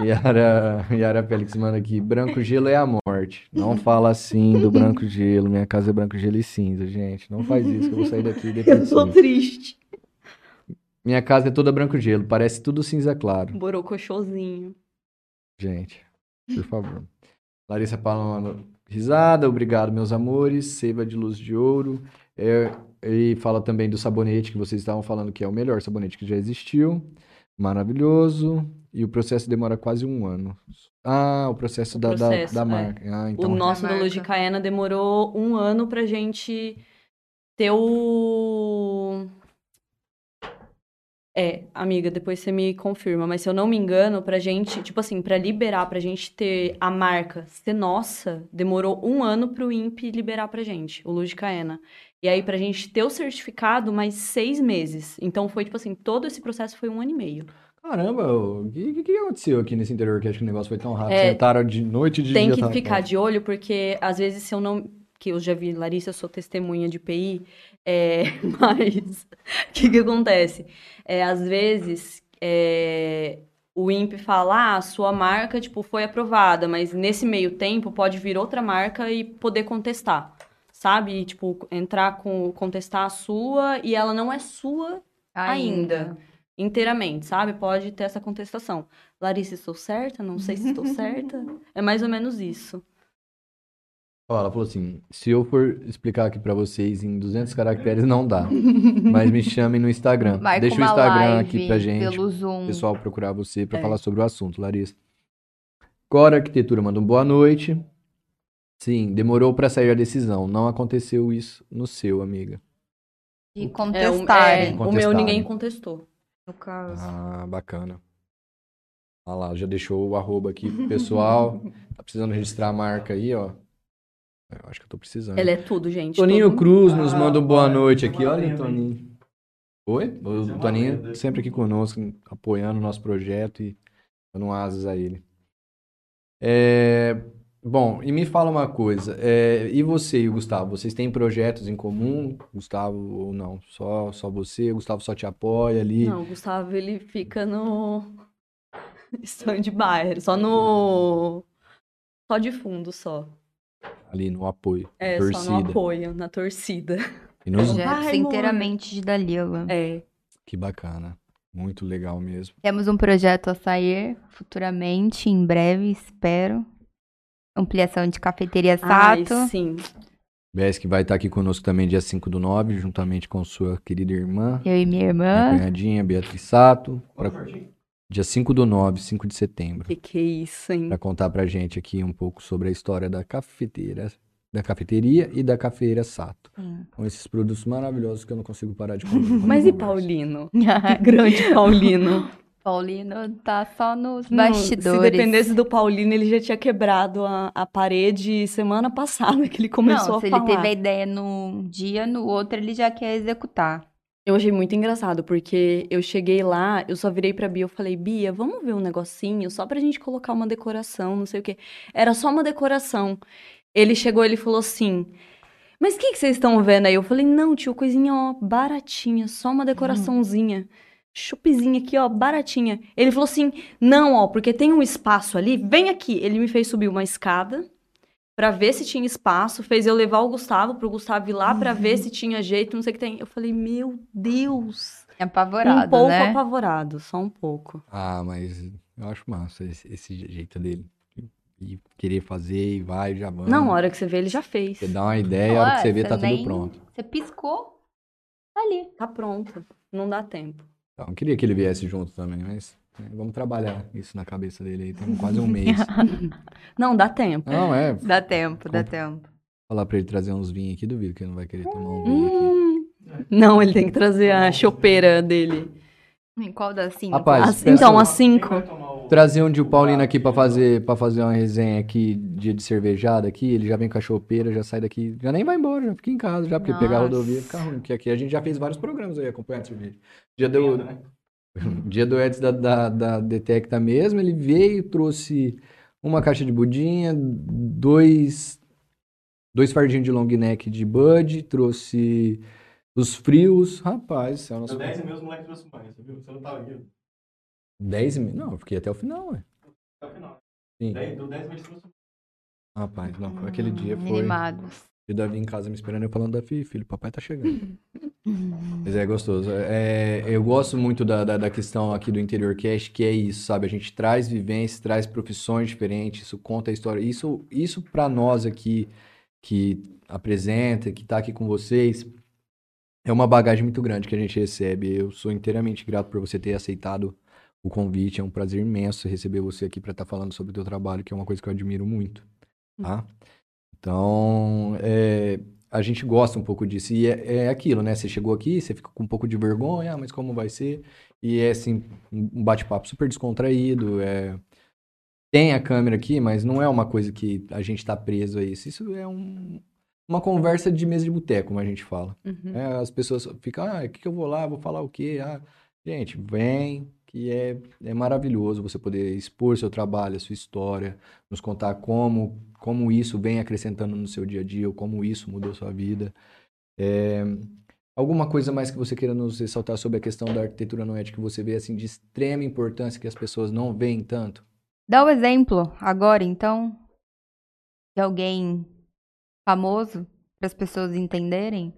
Speaker 1: Yara, Yara Félix manda aqui, branco gelo é a morte. Não fala assim do branco gelo, minha casa é branco gelo e cinza, gente. Não faz isso que eu vou sair daqui
Speaker 2: Eu tô
Speaker 1: depressivo.
Speaker 2: triste.
Speaker 1: Minha casa é toda branco gelo, parece tudo cinza claro.
Speaker 2: Borocochosinho.
Speaker 1: Gente, por favor. Larissa Palma, risada, obrigado, meus amores. Seiva de luz de ouro. É, e fala também do sabonete que vocês estavam falando que é o melhor sabonete que já existiu. Maravilhoso. E o processo demora quase um ano. Ah, o processo,
Speaker 2: O
Speaker 1: da, da-
Speaker 2: processo,
Speaker 1: da,
Speaker 2: é.
Speaker 1: marca. Ah, então.
Speaker 2: o nosso
Speaker 4: Da
Speaker 2: da. Logicaena demorou um ano pra gente ter o. É, amiga, depois você me confirma, mas se eu não me engano, pra gente, tipo assim, pra liberar, pra gente ter a marca ser nossa, demorou um ano pro INPE liberar pra gente, o Logicaena. E aí, pra gente ter o certificado, mais seis meses. Então, foi, tipo assim, todo esse processo foi um ano e meio.
Speaker 1: Caramba, o que, que, aconteceu aqui nesse interior que acho que o negócio foi tão rápido?
Speaker 2: É,
Speaker 1: Sentaram de noite de
Speaker 2: Tem
Speaker 1: dia.
Speaker 2: que
Speaker 1: tá-
Speaker 2: ficar de olho, porque às vezes se eu não. Que eu já vi, Larissa, sou testemunha de PI, é, mas o que que acontece? É, às vezes é, o INPE fala, ah, a sua marca, tipo, foi aprovada, mas nesse meio tempo pode vir outra marca e poder contestar, sabe? E, tipo, entrar com, contestar a sua e ela não é sua ainda. Inteiramente, sabe? Pode ter essa contestação. Larissa, estou certa? Não sei se estou certa. É mais ou menos isso.
Speaker 1: Ó, ela falou assim: se eu for explicar aqui pra vocês em 200 caracteres, não dá. Mas me chamem no Instagram.
Speaker 4: Marca
Speaker 1: Deixa o Instagram aqui pra gente.
Speaker 4: Pelo Zoom.
Speaker 1: O pessoal procurar você pra
Speaker 2: É.
Speaker 1: falar sobre o assunto, Larissa. Cora Arquitetura manda um boa noite. Sim, demorou pra sair a decisão. Não aconteceu isso no seu, amiga.
Speaker 4: De
Speaker 2: É, um-
Speaker 4: contestarem.
Speaker 2: é, o meu ninguém contestou.
Speaker 4: No caso.
Speaker 1: Ah, bacana. Olha lá, já deixou o arroba aqui pro pessoal. Tá precisando registrar a marca aí, ó. Eu acho que eu tô precisando.
Speaker 2: Ele é tudo, gente.
Speaker 1: Toninho
Speaker 2: tudo.
Speaker 1: Cruz nos
Speaker 3: Ah,
Speaker 1: manda um boa noite aqui. Olha, Toninho. Oi? O
Speaker 3: é
Speaker 1: Toninho sempre aqui conosco, apoiando o nosso projeto e dando asas a ele. É, Bom, e me fala uma coisa. é, E você e o Gustavo, vocês têm projetos em comum? Gustavo ou não? Só, só você? O Gustavo só te apoia ali?
Speaker 2: Não, o Gustavo, ele fica no stand-by, só no... Só de fundo, só.
Speaker 1: Ali no apoio,
Speaker 2: É, só no
Speaker 1: torcida.
Speaker 2: apoio, na torcida.
Speaker 1: E nos-
Speaker 4: Projetos
Speaker 2: amor.
Speaker 4: inteiramente de Dalila.
Speaker 2: É.
Speaker 1: Que bacana. Muito legal mesmo.
Speaker 4: Temos um projeto a sair futuramente, em breve, espero. Ampliação de cafeteria
Speaker 2: Ai,
Speaker 4: Sato.
Speaker 2: sim.
Speaker 1: Bess que vai estar aqui conosco também dia 5 do 9, juntamente com sua querida irmã,
Speaker 4: Eu e minha
Speaker 1: minha
Speaker 4: irmã.
Speaker 1: cunhadinha, Beatriz Sato. Pra-. Dia 5 do 9, 5 de setembro.
Speaker 2: Que que é isso, hein?
Speaker 1: Pra contar pra gente aqui um pouco sobre a história da cafeteira, da cafeteria e da cafeira Sato.
Speaker 4: Sim.
Speaker 1: Com esses produtos maravilhosos que eu não consigo parar de comer.
Speaker 2: Mas e Paulino? Grande Paulino.
Speaker 4: Paulino tá só nos
Speaker 2: Não,
Speaker 4: bastidores.
Speaker 2: Se dependesse do Paulino, ele já tinha quebrado a, a parede semana passada que ele começou
Speaker 4: Não,
Speaker 2: a
Speaker 4: se
Speaker 2: falar.
Speaker 4: ele teve a ideia num dia, no outro ele já quer executar.
Speaker 2: Eu achei muito engraçado, porque eu cheguei lá, eu só virei pra Bia, eu falei, Bia, vamos ver um negocinho, só pra gente colocar uma decoração, não sei o quê. Era só uma decoração. Ele chegou, ele falou assim, mas o que, que vocês estão vendo aí? Eu falei, não, tio, coisinha, ó, baratinha, só uma decoraçãozinha. Chopezinha aqui, ó, baratinha. Ele falou assim, não, ó, porque tem um espaço ali, vem aqui. Ele me fez subir uma escada pra ver se tinha espaço, fez eu levar o Gustavo pro Gustavo ir lá pra ver se tinha jeito, não sei o que tem. Eu falei, meu Deus.
Speaker 4: É apavorado,
Speaker 2: um pouco
Speaker 4: né?
Speaker 2: apavorado, só um pouco.
Speaker 1: Ah, mas eu acho massa esse, esse jeito dele. E querer fazer e vai, já vamos.
Speaker 2: Não, a hora que você vê, ele já fez.
Speaker 1: Você dá uma ideia, a hora que você vê, tá tudo
Speaker 4: nem-
Speaker 1: pronto.
Speaker 4: Você piscou, tá ali.
Speaker 2: Tá pronto. Não dá tempo.
Speaker 1: Então, eu queria que ele viesse junto também, mas vamos trabalhar isso na cabeça dele aí. Tem quase um mês.
Speaker 2: Não, dá tempo.
Speaker 1: Não, é.
Speaker 4: Dá tempo, dá tempo.
Speaker 1: Falar pra ele trazer uns vinhos aqui, duvido que ele não vai querer tomar um vinho aqui.
Speaker 2: Hum. Não, ele tem que trazer a chopeira dele.
Speaker 4: Em qual das cinco?
Speaker 1: Rapaz,
Speaker 2: As- então, as cinco.
Speaker 3: o-
Speaker 1: Trazer um de o Paulino aqui pra fazer, pra fazer uma resenha aqui, dia de cervejada aqui, ele já vem com a chopeira, já sai daqui, já nem vai embora, já fica em casa já, porque pegar a
Speaker 4: Nossa.
Speaker 1: rodovia fica ruim, porque aqui a gente já fez vários programas aí acompanhando cerveja. Dia do,
Speaker 3: Entendo, né?
Speaker 1: dia do Edson da, da, da Detecta mesmo, ele veio, trouxe uma caixa de budinha, dois, dois fardinhos de long neck de Bud, trouxe os frios, rapaz, céu, nosso...
Speaker 3: Deu 10 e meus moleques trouxeram banho, você viu? Você não tava aqui.
Speaker 1: 10 mil, não, eu fiquei até o final, ué.
Speaker 3: Até o final.
Speaker 1: Sim.
Speaker 3: 10, deu 10 meses trouxe
Speaker 1: Rapaz, não, foi aquele dia foi...
Speaker 4: Minimados.
Speaker 1: E o Davi em casa me esperando, eu falando da filha, filho, papai tá chegando. Mas é gostoso. É, eu gosto muito da, da, da questão aqui do Interior Cast, que é isso, sabe? A gente traz vivências, traz profissões diferentes, isso conta a história. Isso, isso para nós aqui, que apresenta, que tá aqui com vocês, é uma bagagem muito grande que a gente recebe. Eu sou inteiramente grato por você ter aceitado o convite. É um prazer imenso receber você aqui para estar falando sobre o teu trabalho, que é uma coisa que eu admiro muito, tá? Então, é, a gente gosta um pouco disso. E é, é aquilo, né? Você chegou aqui, você fica com um pouco de vergonha, ah, mas como vai ser? E é assim, um bate-papo super descontraído. É... Tem a câmera aqui, mas não é uma coisa que a gente tá preso a isso. Isso é um- uma conversa de mesa de boteco, como a gente fala.
Speaker 2: Uhum.
Speaker 1: É, as pessoas ficam, ah, o que que eu vou lá? Vou falar o quê? Ah, gente, vem, que é, é maravilhoso você poder expor seu trabalho, a sua história, nos contar como, como isso vem acrescentando no seu dia a dia, ou como isso mudou sua vida. É, alguma coisa mais que você queira nos ressaltar sobre a questão da arquitetura noética que você vê assim de extrema importância que as pessoas não veem tanto?
Speaker 4: Dá o exemplo agora, então, de alguém famoso, para as pessoas entenderem,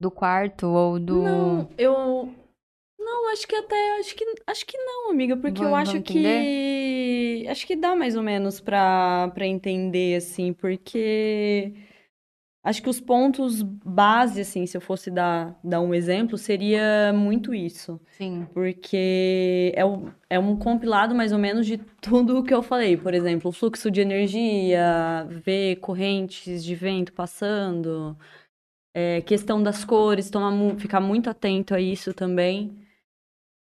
Speaker 4: do quarto ou do.
Speaker 2: Não, eu. Não, acho que até. Acho que, acho que não, amiga, porque
Speaker 4: Vão-
Speaker 2: eu acho que. Acho que dá mais ou menos pra, pra entender, assim, porque. Acho que os pontos base, assim, se eu fosse dar, dar um exemplo, seria muito isso.
Speaker 4: Sim.
Speaker 2: Porque é, o- é um compilado mais ou menos de tudo o que eu falei. Por exemplo, o fluxo de energia, ver correntes de vento passando, é, questão das cores, tomar, ficar muito atento a isso também.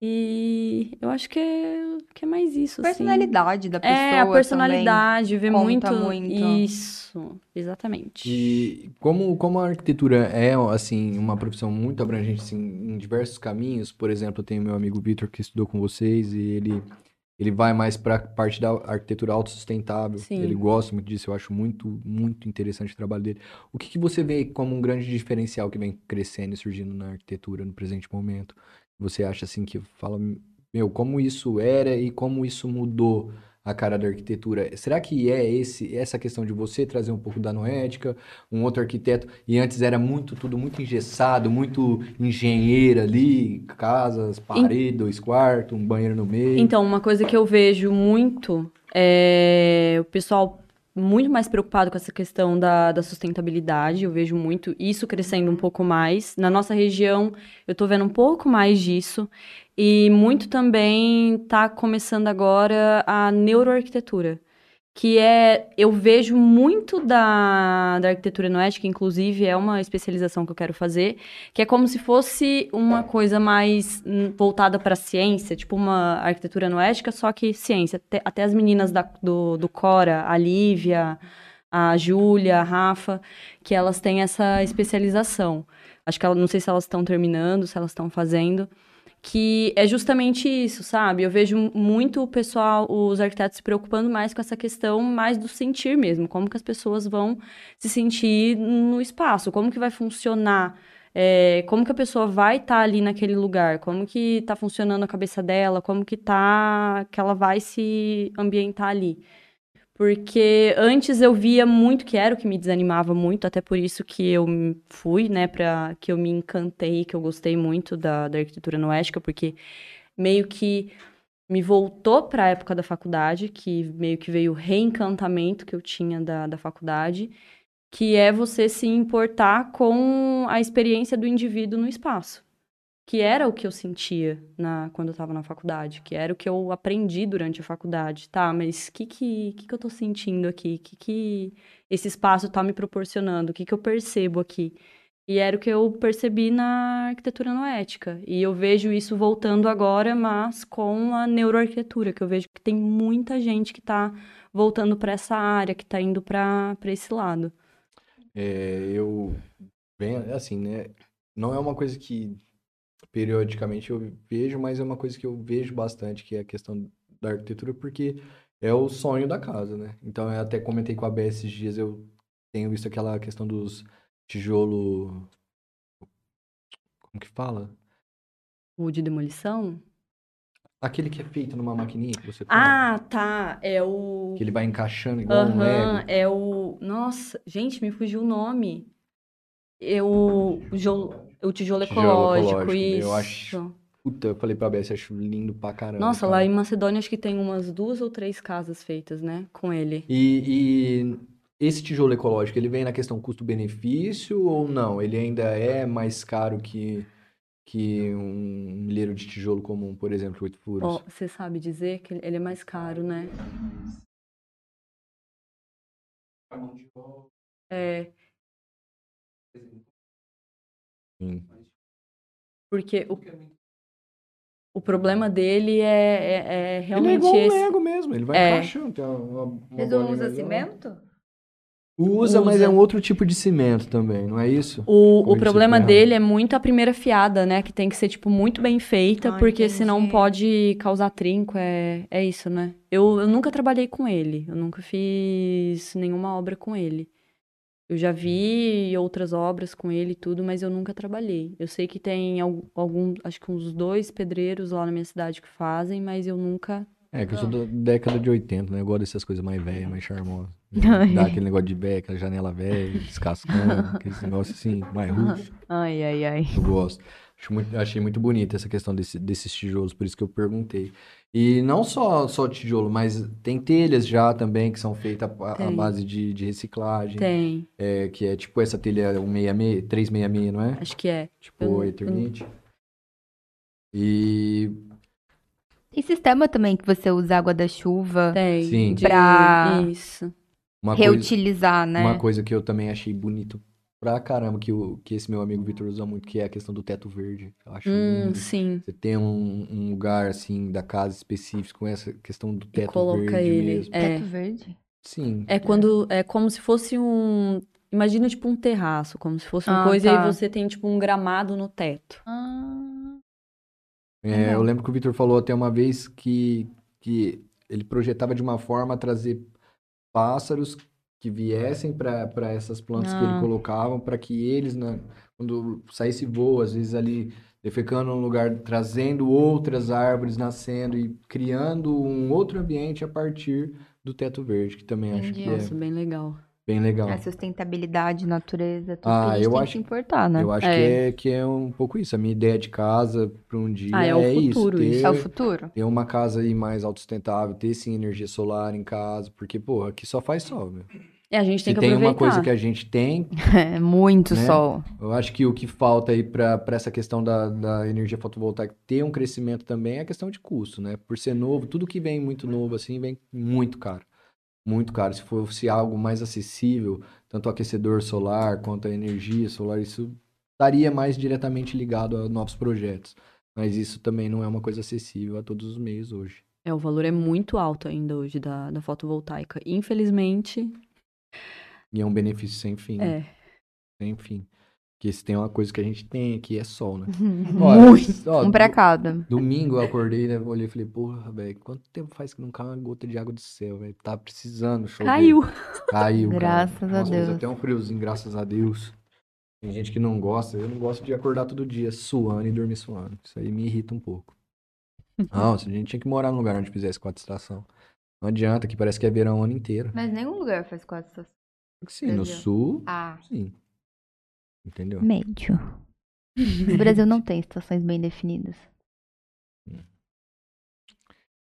Speaker 2: E eu acho que é, que é mais isso, assim.
Speaker 4: Personalidade da pessoa.
Speaker 2: É, a personalidade, ver
Speaker 4: conta
Speaker 2: muito.
Speaker 4: muito.
Speaker 2: Isso, exatamente.
Speaker 1: E como, como a arquitetura é, assim, uma profissão muito abrangente, assim, em diversos caminhos, por exemplo, eu tenho meu amigo Vitor que estudou com vocês e ele, ele vai mais para a parte da arquitetura autossustentável.
Speaker 2: Sim.
Speaker 1: Ele gosta muito disso, eu acho muito, muito interessante o trabalho dele. O que que você vê como um grande diferencial que vem crescendo e surgindo na arquitetura no presente momento? Você acha, assim, que fala, meu, como isso era e como isso mudou a cara da arquitetura? Será que é esse, essa questão de você trazer um pouco da noética, um outro arquiteto, e antes era muito, tudo muito engessado, muito engenheiro ali, casas, parede, dois quartos, um banheiro no meio.
Speaker 2: Então, uma coisa que eu vejo muito é o pessoal muito mais preocupado com essa questão da, da sustentabilidade. Eu vejo muito isso crescendo um pouco mais. Na nossa região, eu tô vendo um pouco mais disso. E muito também tá começando agora a neuroarquitetura. Que é, eu vejo muito da, da arquitetura noética, inclusive é uma especialização que eu quero fazer, que é como se fosse uma coisa mais hum, voltada para a ciência, tipo uma arquitetura noética, só que ciência. Até, até as meninas da- do, do Cora, a Lívia, a Júlia, a Rafa, que elas têm essa especialização. Acho que ela, não sei se elas estão terminando, se elas estão fazendo. Que é justamente isso, sabe? Eu vejo muito o pessoal, os arquitetos se preocupando mais com essa questão mais do sentir mesmo. Como que as pessoas vão se sentir no espaço, como que vai funcionar é, como que a pessoa vai estar tá ali naquele lugar, como que está funcionando a cabeça dela, como que tá, que ela vai se ambientar ali. Porque antes eu via muito que era o que me desanimava muito, até por isso que eu fui, né, para que eu me encantei, que eu gostei muito da, da arquitetura noética, porque meio que me voltou para a época da faculdade, que meio que veio o reencantamento que eu tinha da, da faculdade que é você se importar com a experiência do indivíduo no espaço. Que era o que eu sentia na, quando eu estava na faculdade, que era o que eu aprendi durante a faculdade. Tá, mas o que, que, que, que eu estou sentindo aqui? O que, que esse espaço está me proporcionando? O que, que eu percebo aqui? E era o que eu percebi na arquitetura noética. E eu vejo isso voltando agora, mas com a neuroarquitetura, que eu vejo que tem muita gente que está voltando para essa área, que está indo para esse lado.
Speaker 1: É, eu bem assim, né? Não é uma coisa que periodicamente eu vejo, mas é uma coisa que eu vejo bastante, que é a questão da arquitetura, porque é o sonho da casa, né? Então eu até comentei com a Bé esses dias, eu tenho visto aquela questão dos tijolo como que fala?
Speaker 2: O de demolição?
Speaker 1: Aquele que é feito numa maquininha que você
Speaker 2: Ah, tá. É o.
Speaker 1: Que ele vai encaixando igual um
Speaker 2: Lego. É o. Nossa, gente, me fugiu o nome. É o. O. o tijolo, ecológico, ecológico, isso.
Speaker 1: Eu acho. Puta, eu falei pra Bess, acho lindo pra caramba.
Speaker 2: Nossa,
Speaker 1: cara.
Speaker 2: lá em Macedônia acho que tem umas duas ou três casas feitas, né? Com ele.
Speaker 1: E, e esse tijolo ecológico, ele vem na questão custo-benefício ou não? Ele ainda é mais caro que que um milheiro de tijolo comum, por exemplo, oito furos.
Speaker 2: Oh, você sabe dizer que ele é mais caro, né? É. Sim. Porque o, o problema dele é, é, é realmente
Speaker 1: ele
Speaker 2: é igual
Speaker 1: esse. Lego mesmo, ele vai é. encaixando. Uma, uma
Speaker 4: Mas não usa cimento?
Speaker 1: Usa, Usa, mas é um outro tipo de cimento também, não é isso?
Speaker 2: O, o problema dele é muito a primeira fiada, né? Que tem que ser, tipo, muito bem feita, ah, porque entendi. senão pode causar trinco. É, é isso, né? Eu, eu nunca trabalhei com ele. Eu nunca fiz nenhuma obra com ele. Eu já vi outras obras com ele e tudo, mas eu nunca trabalhei. Eu sei que tem algum, acho que uns dois pedreiros lá na minha cidade que fazem, mas eu nunca
Speaker 1: é, que eu sou da década de 80, né? Eu gosto dessas coisas mais velhas, mais charmosas. Dá aquele negócio de velho, aquela janela velha, descascando, aquele negócio assim, mais russo.
Speaker 2: Ai, ai, ai.
Speaker 1: Eu gosto. Acho muito, achei muito bonita essa questão desse, desses tijolos, por isso que eu perguntei. E não só, só tijolo, mas tem telhas já também que são feitas à base de, de reciclagem.
Speaker 2: Tem.
Speaker 1: É, que é tipo essa telha 166, 366, não é?
Speaker 2: Acho que é.
Speaker 1: Tipo eu, Eternite. Eu... E
Speaker 4: e sistema também que você usa água da chuva
Speaker 2: Tem.
Speaker 1: Sim.
Speaker 4: pra
Speaker 2: Isso.
Speaker 1: Uma
Speaker 4: reutilizar,
Speaker 1: coisa,
Speaker 4: né?
Speaker 1: Uma coisa que eu também achei bonito pra caramba, que, o, que esse meu amigo Vitor usa muito, que é a questão do teto verde. Eu acho
Speaker 2: hum,
Speaker 1: lindo.
Speaker 2: sim.
Speaker 1: Você tem um, um, lugar, assim, da casa específico com essa questão do teto
Speaker 2: e coloca
Speaker 1: verde
Speaker 2: ele.
Speaker 1: mesmo.
Speaker 2: É.
Speaker 4: Teto verde?
Speaker 1: Sim.
Speaker 2: É quando é como se fosse um Imagina, tipo, um terraço, como se fosse uma ah, coisa, tá. e aí você tem, tipo, um gramado no teto.
Speaker 4: Ah.
Speaker 1: É, eu lembro que o Vitor falou até uma vez que, que ele projetava de uma forma trazer pássaros que viessem para essas plantas ah. que ele ah. colocava, para que eles, né, quando saísse voo, às vezes ali defecando num lugar, trazendo outras árvores nascendo e criando um outro ambiente a partir do teto verde, que também Entendi. acho que
Speaker 2: Nossa,
Speaker 1: é
Speaker 2: bem legal.
Speaker 1: Bem legal.
Speaker 4: A sustentabilidade, natureza, tudo ah,
Speaker 1: que a gente
Speaker 4: eu
Speaker 1: tem
Speaker 4: acho, que importar, né?
Speaker 1: Eu acho é. Que, é, que é um pouco isso. A minha ideia de casa para um dia
Speaker 2: ah, é,
Speaker 1: o
Speaker 2: é futuro,
Speaker 1: isso.
Speaker 2: Ter,
Speaker 4: é o futuro.
Speaker 1: Ter uma casa aí mais autossustentável, ter sim energia solar em casa, porque, pô, aqui só faz sol, meu.
Speaker 2: É, a gente tem
Speaker 1: Se
Speaker 2: que
Speaker 1: tem
Speaker 2: aproveitar.
Speaker 1: uma coisa que a gente tem...
Speaker 4: É, muito
Speaker 1: né?
Speaker 4: sol.
Speaker 1: Eu acho que o que falta aí para essa questão da, da energia fotovoltaica ter um crescimento também é a questão de custo, né? Por ser novo, tudo que vem muito novo assim, vem muito caro muito caro. Se fosse algo mais acessível, tanto o aquecedor solar quanto a energia solar, isso estaria mais diretamente ligado a novos projetos. Mas isso também não é uma coisa acessível a todos os meios hoje.
Speaker 2: É, o valor é muito alto ainda hoje da, da fotovoltaica. Infelizmente.
Speaker 1: E é um benefício sem fim.
Speaker 2: É.
Speaker 1: Sem fim. Porque se tem uma coisa que a gente tem aqui é sol, né?
Speaker 4: Muito.
Speaker 1: ó,
Speaker 4: Um pra cada.
Speaker 1: Domingo eu acordei, né? Olhei e falei, porra, velho, quanto tempo faz que não cai uma gota de água do céu, velho? Tá precisando chover.
Speaker 2: Caiu.
Speaker 1: Caiu, cara.
Speaker 4: Graças a
Speaker 1: Nossa,
Speaker 4: Deus.
Speaker 1: até um friozinho, graças a Deus. Tem gente que não gosta. Eu não gosto de acordar todo dia suando e dormir suando. Isso aí me irrita um pouco. Nossa, a gente tinha que morar num lugar onde fizesse quatro estações. Não adianta, que parece que é verão o ano inteiro.
Speaker 4: Mas nenhum lugar faz quatro estações.
Speaker 1: Sim, no
Speaker 4: Brasil.
Speaker 1: sul,
Speaker 4: Ah,
Speaker 1: sim. Entendeu?
Speaker 4: médio. O Brasil não tem estações bem definidas.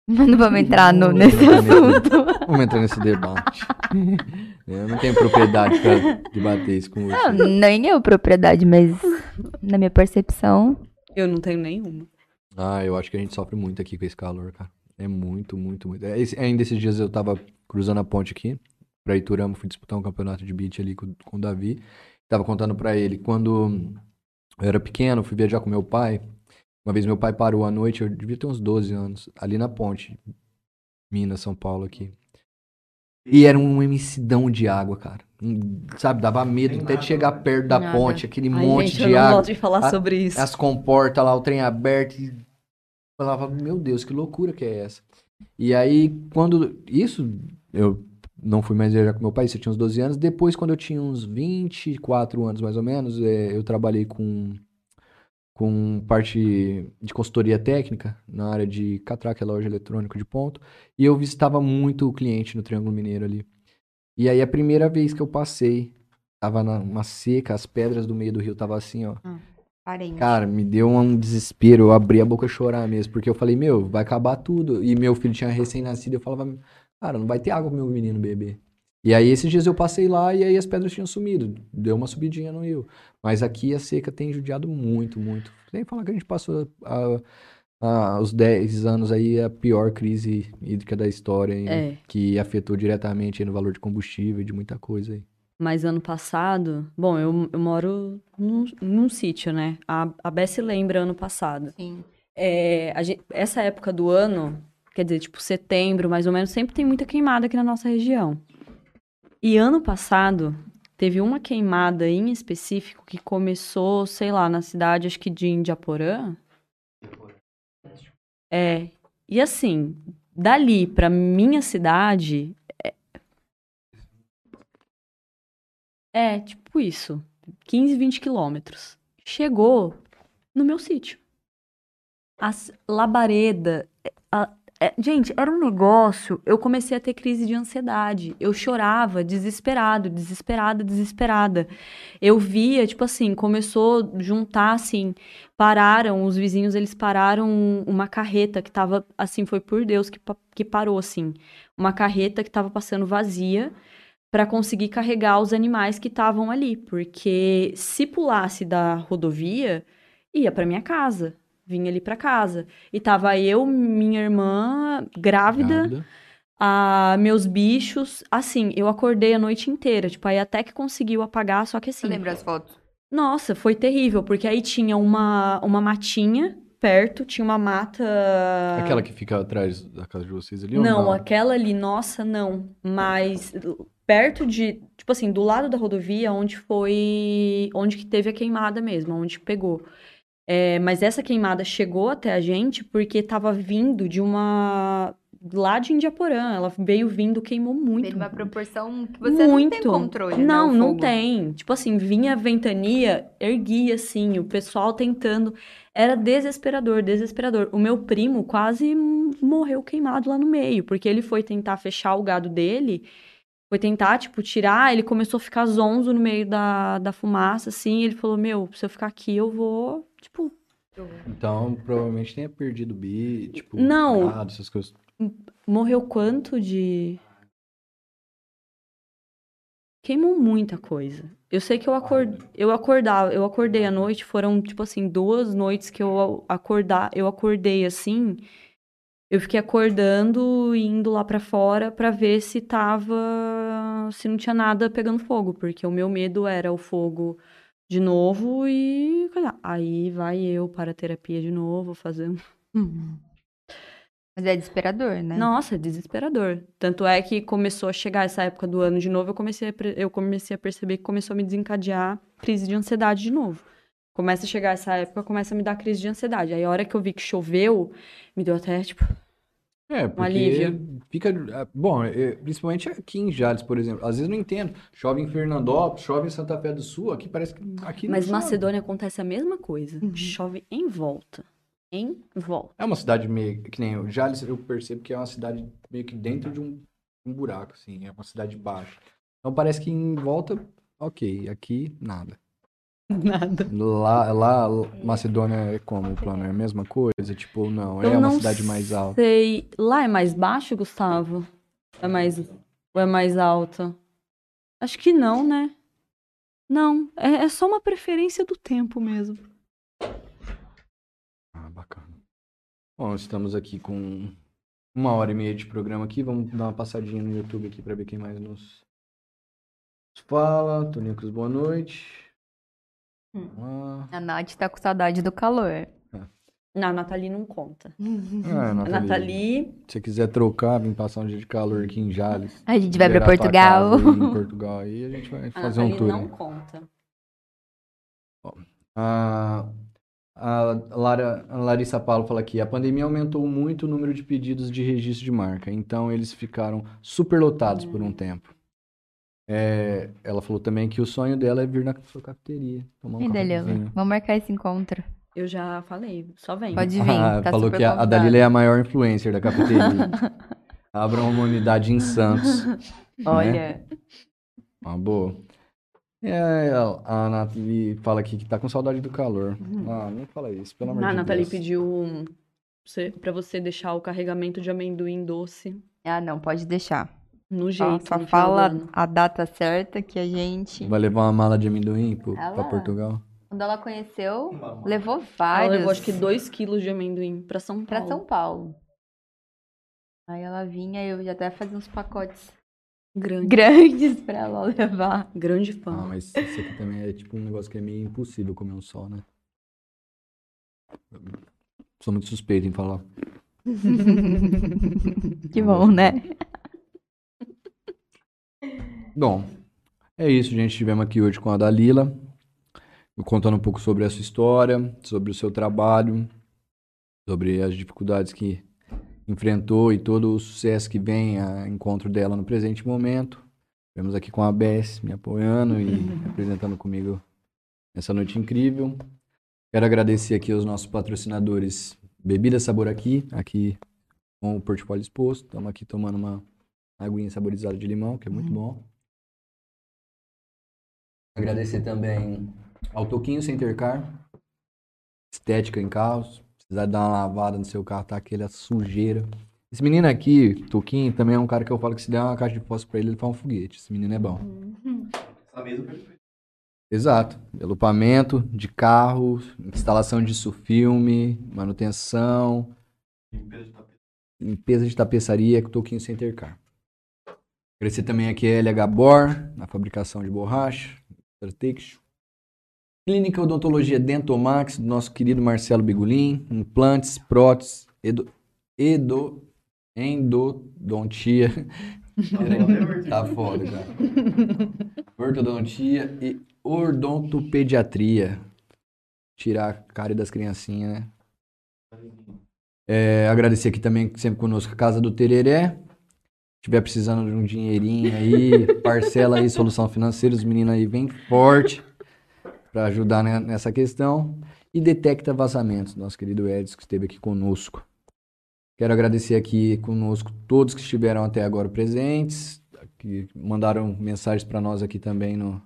Speaker 4: Não vamos entrar no,
Speaker 1: Vamos
Speaker 4: nesse
Speaker 1: entrar nesse-
Speaker 4: assunto.
Speaker 1: Vamos entrar nesse debate. Eu não tenho propriedade pra debater isso com
Speaker 4: Não,
Speaker 1: você.
Speaker 4: nem eu propriedade, mas na minha percepção.
Speaker 2: Eu não tenho nenhuma.
Speaker 1: Ah, eu acho que a gente sofre muito aqui com esse calor, cara. É muito, muito, muito. É, esse- ainda esses dias eu tava cruzando a ponte aqui, pra Iturama, fui disputar um campeonato de beach ali com, com o Davi. Tava contando pra ele, quando eu era pequeno, fui viajar com meu pai. Uma vez meu pai parou à noite, eu devia ter uns 12 anos, ali na ponte, Minas, São Paulo aqui. E era um imensidão de água, cara. Sabe, dava medo
Speaker 3: Tem
Speaker 1: até
Speaker 3: nada,
Speaker 1: de chegar
Speaker 3: né?
Speaker 1: perto da
Speaker 4: Nada.
Speaker 1: ponte, aquele
Speaker 2: Ai,
Speaker 1: monte
Speaker 2: gente, eu
Speaker 1: de
Speaker 2: não
Speaker 1: água
Speaker 2: gosto de falar
Speaker 1: A-
Speaker 2: sobre isso.
Speaker 1: as comportas lá, o trem aberto. E falava, meu Deus, que loucura que é essa? E aí, quando. Isso, eu não fui mais viajar com meu pai, isso eu tinha uns 12 anos. Depois, quando eu tinha uns 24 anos mais ou menos, é, eu trabalhei com. Com parte de consultoria técnica na área de catraca, loja eletrônica de ponto. E eu visitava muito o cliente no Triângulo Mineiro ali. E aí, a primeira vez que eu passei, tava na- uma seca, as pedras do meio do rio tava assim, ó.
Speaker 4: Parente.
Speaker 1: Cara, me deu um desespero, eu abri a boca a chorar mesmo, porque eu falei, meu, vai acabar tudo. E meu filho tinha recém-nascido, eu falava, cara, não vai ter água pro meu menino beber. E aí esses dias eu passei lá e aí as pedras tinham sumido, deu uma subidinha no rio. Mas aqui a seca tem judiado muito, muito. Sem falar que a gente passou a, a- os 10 anos aí a pior crise hídrica da história, hein,
Speaker 2: É.
Speaker 1: que afetou diretamente no valor de combustível e de muita coisa aí.
Speaker 2: Mas ano passado, bom, eu, eu moro num, num sítio, né? A, a se lembra ano passado.
Speaker 4: Sim.
Speaker 2: É, a gen- essa época do ano, quer dizer, tipo setembro, mais ou menos, sempre tem muita queimada aqui na nossa região. E ano passado, teve uma queimada em específico que começou, sei lá, na cidade, acho que de Indiaporã. É. E assim, dali pra minha cidade. É, tipo isso. 15, 20 quilômetros. Chegou no meu sítio. As labareda. é, a- é, gente, era um negócio. Eu comecei a ter crise de ansiedade. Eu chorava, desesperado, desesperada, desesperada. Eu via, tipo assim, começou a juntar, assim, pararam, os vizinhos, eles pararam uma carreta que tava, assim, foi por Deus que, que parou, assim. Uma carreta que tava passando vazia para conseguir carregar os animais que estavam ali. Porque se pulasse da rodovia, ia para minha casa. Vinha ali para casa. E tava eu, minha irmã, grávida,
Speaker 1: Grávida.
Speaker 2: a meus bichos. Assim, eu acordei a noite inteira. Tipo, aí até que conseguiu apagar, só que assim.
Speaker 4: Você lembra as fotos?
Speaker 2: Nossa, foi terrível, porque aí tinha uma, uma matinha perto, tinha uma mata.
Speaker 1: Aquela que fica atrás da casa de vocês ali? ou
Speaker 2: Não, aquela ali, nossa, não. Mas perto de, tipo assim, do lado da rodovia, onde foi, onde que teve a queimada mesmo, onde pegou. É, mas essa queimada chegou até a gente porque tava vindo de uma lá de Indiaporã. Ela veio vindo, queimou muito.
Speaker 4: Teve uma proporção que você não tem
Speaker 2: Muito.
Speaker 4: controle, né,
Speaker 2: Não,
Speaker 4: o
Speaker 2: não tem. Tipo assim, vinha ventania, erguia assim, o pessoal tentando. Era desesperador, desesperador. O meu primo quase morreu queimado lá no meio, porque ele foi tentar fechar o gado dele, foi tentar, tipo, tirar, ele começou a ficar zonzo no meio da, da fumaça, assim, ele falou, meu, se eu ficar aqui, eu vou, tipo,
Speaker 1: Então, provavelmente tenha perdido o bi, tipo,
Speaker 2: Não.
Speaker 1: gado, essas coisas.
Speaker 2: Morreu quanto de. Queimou muita coisa. Eu sei que eu acordei, eu acordava, eu acordei à noite, foram tipo assim, duas noites que eu acordar, eu acordei assim, eu fiquei acordando e indo lá pra fora pra ver se tava, se não tinha nada pegando fogo, porque o meu medo era o fogo de novo e aí vai eu para a terapia de novo, fazer um
Speaker 4: Uhum. Mas é desesperador, né?
Speaker 2: Nossa, é desesperador. Tanto é que começou a chegar essa época do ano de novo, eu comecei a, eu comecei a perceber que começou a me desencadear crise de ansiedade de novo. Começa a chegar essa época, começa a me dar crise de ansiedade. Aí a hora que eu vi que choveu, me deu até, tipo,
Speaker 1: É, porque
Speaker 2: alívio.
Speaker 1: fica. ah, Bom, é, principalmente aqui em Jales, por exemplo. Às vezes eu não entendo. Chove em Fernandópolis, chove em Santa Fé do Sul, aqui parece que. Aqui não
Speaker 2: Mas
Speaker 1: chove.
Speaker 2: Macedônia acontece a mesma coisa.
Speaker 4: Uhum.
Speaker 2: Chove em volta. Em volta.
Speaker 1: É uma cidade meio. Que nem o Jales, eu percebo que é uma cidade meio que dentro de um, um buraco, assim. É uma cidade baixa. Então parece que em volta, ok. Aqui, nada.
Speaker 2: Nada.
Speaker 1: Lá, lá Macedônia é como o plano? É a mesma coisa? Tipo, não, é
Speaker 2: Eu
Speaker 1: uma
Speaker 2: não
Speaker 1: cidade mais alta.
Speaker 2: Sei. Lá é mais baixo, Gustavo? É mais. Ou é mais alta? Acho que não, né? Não. É, é só uma preferência do tempo mesmo.
Speaker 1: Ah, bacana. Bom, estamos aqui com uma hora e meia de programa aqui. Vamos dar uma passadinha no YouTube aqui para ver quem mais nos fala. Toninho Cruz, boa noite.
Speaker 4: Hum.
Speaker 1: Ah,
Speaker 4: A Nath tá com saudade do calor.
Speaker 2: Não, a Nathalie não conta.
Speaker 1: ah,
Speaker 2: A
Speaker 1: Nathalie,
Speaker 2: Nathalie.
Speaker 1: Se você quiser trocar, vir passar um dia de calor aqui em Jales.
Speaker 4: A gente vai pra Portugal.
Speaker 1: casa aí Portugal aí, a gente vai
Speaker 2: A
Speaker 1: fazer um
Speaker 2: Nathalie
Speaker 1: tour.
Speaker 2: não conta.
Speaker 1: A, a, Lara, a Larissa Paulo fala aqui: a pandemia aumentou muito o número de pedidos de registro de marca, então eles ficaram superlotados por um tempo. É, ela falou também que o sonho dela é vir na sua cafeteria, tomar um
Speaker 4: Ih, Dalila,
Speaker 1: cafezinho.
Speaker 4: vamos marcar esse encontro.
Speaker 2: Eu já falei, só vem.
Speaker 4: Pode vir,
Speaker 1: Ah,
Speaker 4: tá
Speaker 1: falou
Speaker 4: super
Speaker 1: que a, a. Dalila é a maior influencer da cafeteria. Abram uma unidade em Santos.
Speaker 4: Olha,
Speaker 1: Uma boa. É, a, a Nathalie fala aqui que tá com saudade do calor.
Speaker 4: Uhum.
Speaker 1: Ah, não fala isso, pelo amor
Speaker 2: A
Speaker 1: de
Speaker 2: Nathalie
Speaker 1: Deus.
Speaker 2: pediu você, pra você deixar o carregamento de amendoim doce
Speaker 4: ah não, pode deixar.
Speaker 2: No jeito.
Speaker 4: só
Speaker 2: no
Speaker 4: fala
Speaker 2: ano.
Speaker 4: a data certa que a gente...
Speaker 1: Vai levar uma mala de amendoim pro,
Speaker 4: Ah
Speaker 1: pra. Portugal?
Speaker 4: Quando ela conheceu, levou
Speaker 2: Ela
Speaker 4: vários
Speaker 2: levou acho que 2 quilos de amendoim pra São
Speaker 4: pra
Speaker 2: Paulo.
Speaker 4: São Paulo. Aí ela vinha e eu já até fazia uns pacotes
Speaker 2: Grande.
Speaker 4: grandes pra ela levar.
Speaker 2: Grande
Speaker 1: Ah,
Speaker 2: fã.
Speaker 1: mas isso aqui também é tipo um negócio que é meio impossível comer um só, né? Sou muito suspeito em falar.
Speaker 4: que bom, né?
Speaker 1: Bom, é isso, gente. Estivemos aqui hoje com a Dalila, contando um pouco sobre a sua história, sobre o seu trabalho, sobre as dificuldades que enfrentou e todo o sucesso que vem a encontro dela no presente momento. Estivemos aqui com a Bess me apoiando e apresentando comigo essa noite incrível. Quero agradecer aqui aos nossos patrocinadores Bebida Sabor Aqui, aqui com o portfólio exposto. Estamos aqui tomando uma aguinha saborizada de limão, que é muito bom. Agradecer também ao Toquinho Center Car, estética em carros. Se precisar dar uma lavada no seu carro, tá aquela sujeira. Esse menino aqui, Toquinho, também é um cara que eu falo que se der uma caixa de fósforo pra ele, ele faz um foguete. Esse menino é bom.
Speaker 3: Essa mesa perfeita.
Speaker 1: Exato. Elupamento de carros, instalação de filme, manutenção,
Speaker 3: Limpeza de tapete.
Speaker 1: limpeza de tapeçaria com Toquinho Center Car. Agradecer também aqui a LH Bor, na fabricação de borracha, Tratexo. Clínica Odontologia Dentomax, do nosso querido Marcelo Bigulin, implantes, próteses, edo, edo, endodontia, tá foda, cara. Ortodontia e odontopediatria. Tirar a cara das criancinhas, né? É, agradecer aqui também, sempre conosco, a Casa do Tereré. Se tiver precisando de um dinheirinho aí, parcela aí, solução financeira, os meninos aí vem forte para ajudar né, nessa questão. E detecta vazamentos, nosso querido Edson, que esteve aqui conosco. Quero agradecer aqui conosco todos que estiveram até agora presentes, que mandaram mensagens para nós aqui também no,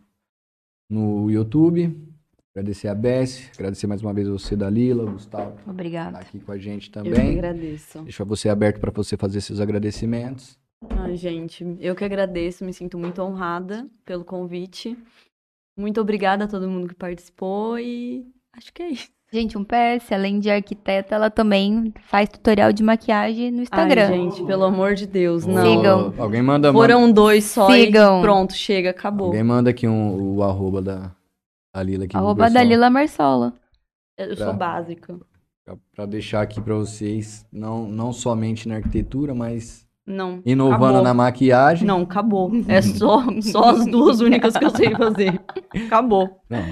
Speaker 1: no YouTube. Agradecer a Bess, agradecer mais uma vez você, Dalila, o Gustavo, que tá
Speaker 4: Obrigada.
Speaker 1: aqui com a gente
Speaker 2: Eu que
Speaker 1: também.
Speaker 2: agradeço.
Speaker 1: Deixar você aberto para você fazer seus agradecimentos.
Speaker 2: Ai, gente, eu que agradeço, me sinto muito honrada pelo convite. Muito obrigada a todo mundo que participou e acho que é isso.
Speaker 4: Gente, um PS, além de arquiteta, ela também faz tutorial de maquiagem no Instagram.
Speaker 2: Ai, gente, pelo amor de Deus, não.
Speaker 4: Sigam.
Speaker 1: Alguém manda, manda-
Speaker 2: Foram dois só
Speaker 4: Sigam.
Speaker 2: e pronto, chega, acabou.
Speaker 1: alguém manda aqui um, o arroba da, da Lila aqui
Speaker 4: Arroba
Speaker 1: pessoal,
Speaker 4: Dalila Marsola.
Speaker 2: Eu sou
Speaker 1: Tá.
Speaker 2: básica.
Speaker 1: pra- pra deixar aqui para vocês, não, não somente na arquitetura, mas
Speaker 2: Não.
Speaker 1: Inovando
Speaker 2: acabou.
Speaker 1: na maquiagem.
Speaker 2: Não, acabou. É só, só as duas únicas que eu sei fazer. Acabou.
Speaker 1: Não,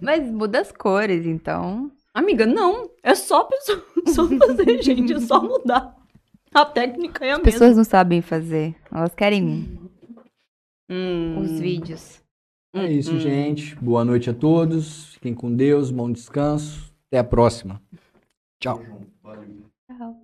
Speaker 4: Mas muda as cores, então.
Speaker 2: Amiga, não. É só, pessoa, só fazer, gente. É só mudar. A técnica é a
Speaker 4: As
Speaker 2: mesma.
Speaker 4: pessoas não sabem fazer. Elas querem
Speaker 2: Hum,
Speaker 4: os vídeos.
Speaker 1: É isso,
Speaker 2: hum.
Speaker 1: gente. Boa noite a todos. Fiquem com Deus. Bom descanso. Até a próxima. Tchau.
Speaker 3: Valeu.
Speaker 4: Tchau.